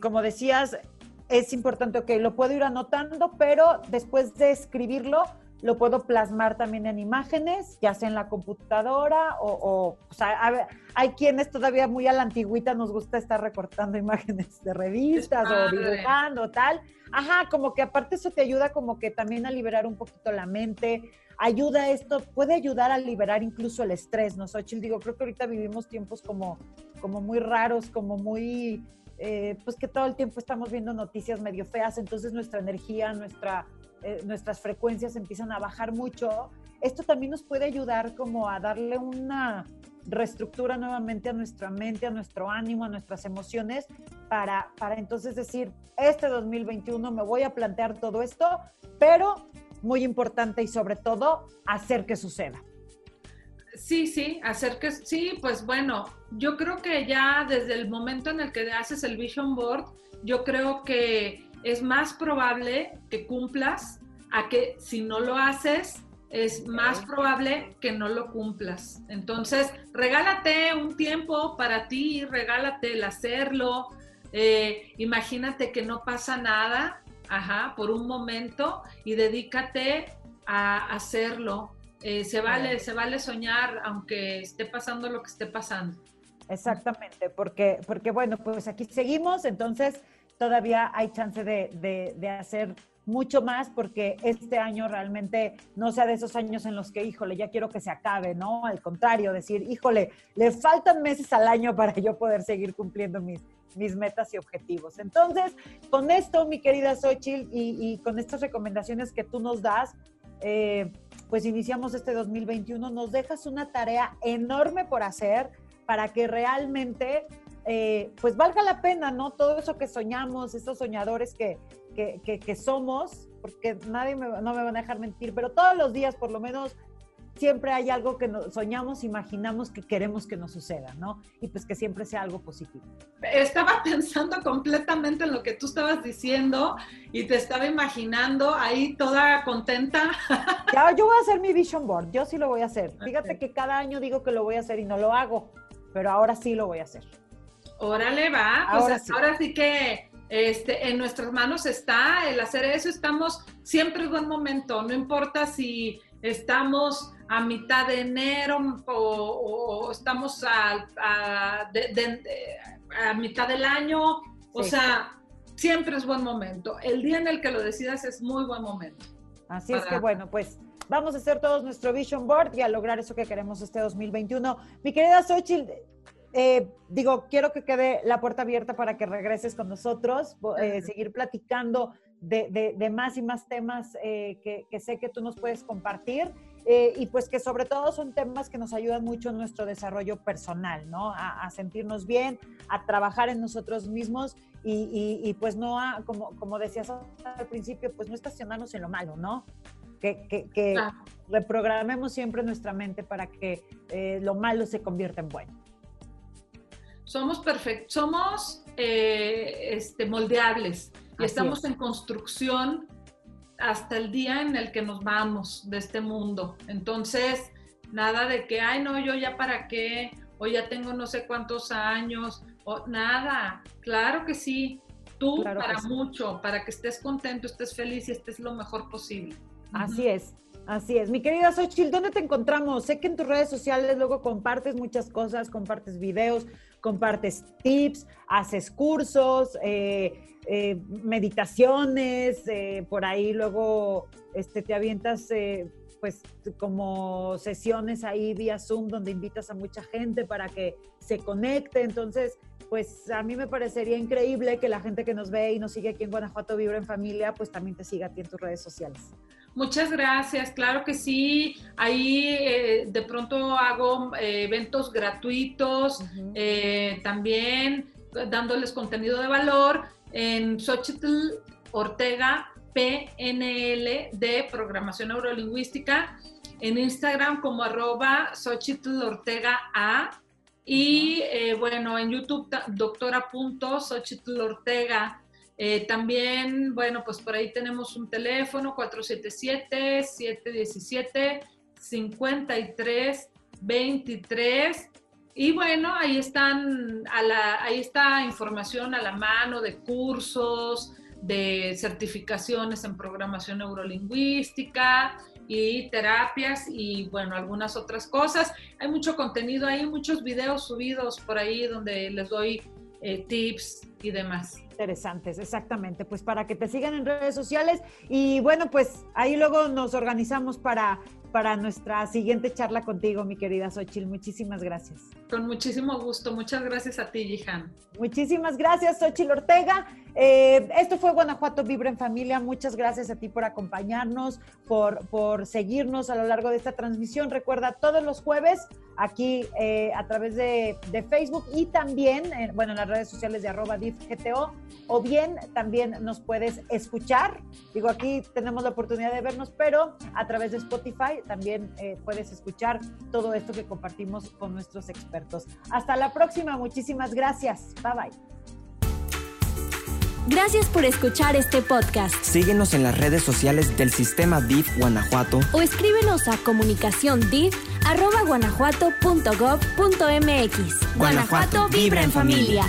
como decías, es importante, que lo puedo ir anotando, pero después de escribirlo, lo puedo plasmar también en imágenes, ya sea en la computadora o, o, sea, hay quienes todavía muy a la antigüita nos gusta estar recortando imágenes de revistas o dibujando, tal. Ajá, como que aparte eso te ayuda como que también a liberar un poquito la mente, ayuda esto, puede ayudar a liberar incluso el estrés, ¿no, Xochitl? Digo, creo que ahorita vivimos tiempos como, como muy raros, como muy, eh, pues que todo el tiempo estamos viendo noticias medio feas, entonces nuestra energía, nuestra eh, nuestras frecuencias empiezan a bajar mucho, esto también nos puede ayudar como a darle una reestructura nuevamente a nuestra mente, a nuestro ánimo, a nuestras emociones, para, para entonces decir, este 2021 me voy a plantear todo esto, pero muy importante y sobre todo, hacer que suceda. Sí, sí, hacer que, sí, pues bueno, yo creo que ya desde el momento en el que haces el vision board, yo creo que es más probable que cumplas a que si no lo haces, es más probable que no lo cumplas. Entonces, regálate un tiempo para ti, regálate el hacerlo. Eh, imagínate que no pasa nada, ajá, por un momento y dedícate a hacerlo. Eh, se vale, se vale soñar aunque esté pasando lo que esté pasando. Exactamente, porque, porque bueno, pues aquí seguimos, entonces todavía hay chance de, hacer mucho más porque este año realmente no sea de esos años en los que, híjole, ya quiero que se acabe, ¿no? Al contrario, decir, híjole, le faltan meses al año para yo poder seguir cumpliendo mis, mis metas y objetivos. Entonces, con esto, mi querida Xochitl, y, con estas recomendaciones que tú nos das, eh, pues iniciamos este 2021, nos dejas una tarea enorme por hacer para que realmente eh, pues valga la pena, ¿no? Todo eso que soñamos, estos soñadores que, que, somos, porque nadie me, no me van a dejar mentir, pero todos los días por lo menos siempre hay algo que soñamos, imaginamos que queremos que nos suceda, ¿no? Y pues que siempre sea algo positivo. Estaba pensando completamente en lo que tú estabas diciendo y te estaba imaginando ahí toda contenta. Ya, yo voy a hacer mi vision board, yo sí lo voy a hacer. Fíjate que cada año digo que lo voy a hacer y no lo hago, pero ahora sí lo voy a hacer. Órale, va. Pues ahora, sí. ahora sí que este, en nuestras manos está el hacer eso. Estamos siempre en buen momento, no importa si estamos a mitad de enero o, estamos a, a, mitad del año. O sea, siempre es buen momento. El día en el que lo decidas es muy buen momento. Así es que bueno, pues vamos a hacer todos nuestro vision board y a lograr eso que queremos este 2021. Mi querida Xochitl, eh, digo, quiero que quede la puerta abierta para que regreses con nosotros, eh, seguir platicando de, más y más temas eh, que, sé que tú nos puedes compartir y pues que sobre todo son temas que nos ayudan mucho en nuestro desarrollo personal, ¿no? A, sentirnos bien, a trabajar en nosotros mismos y, pues no a, como, como decías al principio, pues no estacionarnos en lo malo, ¿no? Que, que, reprogramemos siempre nuestra mente para que lo malo se convierta en bueno somos perfectos, somos eh, este, moldeables y estamos en construcción hasta el día en el que nos vamos de este mundo. Entonces, nada de que, ay, no, yo ya para qué, o ya tengo no sé cuántos años, o nada. Claro que sí, tú para mucho, para que estés contento, estés feliz y estés lo mejor posible. Así es. Así es. Mi querida Xochitl, ¿dónde te encontramos? Sé que en tus redes sociales luego compartes muchas cosas, compartes videos, compartes tips, haces cursos, eh, eh, meditaciones, eh, por ahí luego este, te avientas pues como sesiones ahí vía Zoom donde invitas a mucha gente para que se conecte. Entonces, pues a mí me parecería increíble que la gente que nos ve y nos sigue aquí en Guanajuato Vibra en Familia, pues también te siga a ti en tus redes sociales. Muchas gracias, claro que sí. Ahí eh, de pronto hago eh, eventos gratuitos, eh, también dándoles contenido de valor en Xochitl Ortega PNL de Programación Neurolingüística, en Instagram como arroba Xochitl Ortega A y bueno, en YouTube doctora.xochitl Ortega. Eh, también, bueno, pues por ahí tenemos un teléfono 477-717-5323. Y bueno, ahí están, a la, ahí está información a la mano de cursos, de certificaciones en programación neurolingüística y terapias y bueno, algunas otras cosas. Hay mucho contenido ahí, muchos videos subidos por ahí donde les doy eh, tips y demás interesantes, exactamente, pues para que te sigan en redes sociales y bueno, pues ahí luego nos organizamos para, para nuestra siguiente charla contigo, mi querida Xochil. Muchísimas gracias. Con muchísimo gusto, muchas gracias a ti, Jihan. Muchísimas gracias, Xochil Ortega. Eh, esto fue Guanajuato Vibra en Familia. Muchas gracias a ti por acompañarnos, por, por seguirnos a lo largo de esta transmisión. Recuerda, todos los jueves aquí eh, a través de, Facebook y también, bueno, en las redes sociales de arroba DIFGTO, o bien también nos puedes escuchar. Digo, aquí tenemos la oportunidad de vernos, pero a través de Spotify también eh, puedes escuchar todo esto que compartimos con nuestros expertos. Hasta la próxima, muchísimas gracias. Bye bye. Gracias por escuchar este podcast. Síguenos en las redes sociales del Sistema DIF Guanajuato o escríbenos a comunicación guanajuato.gov.mx. Guanajuato vibra en familia.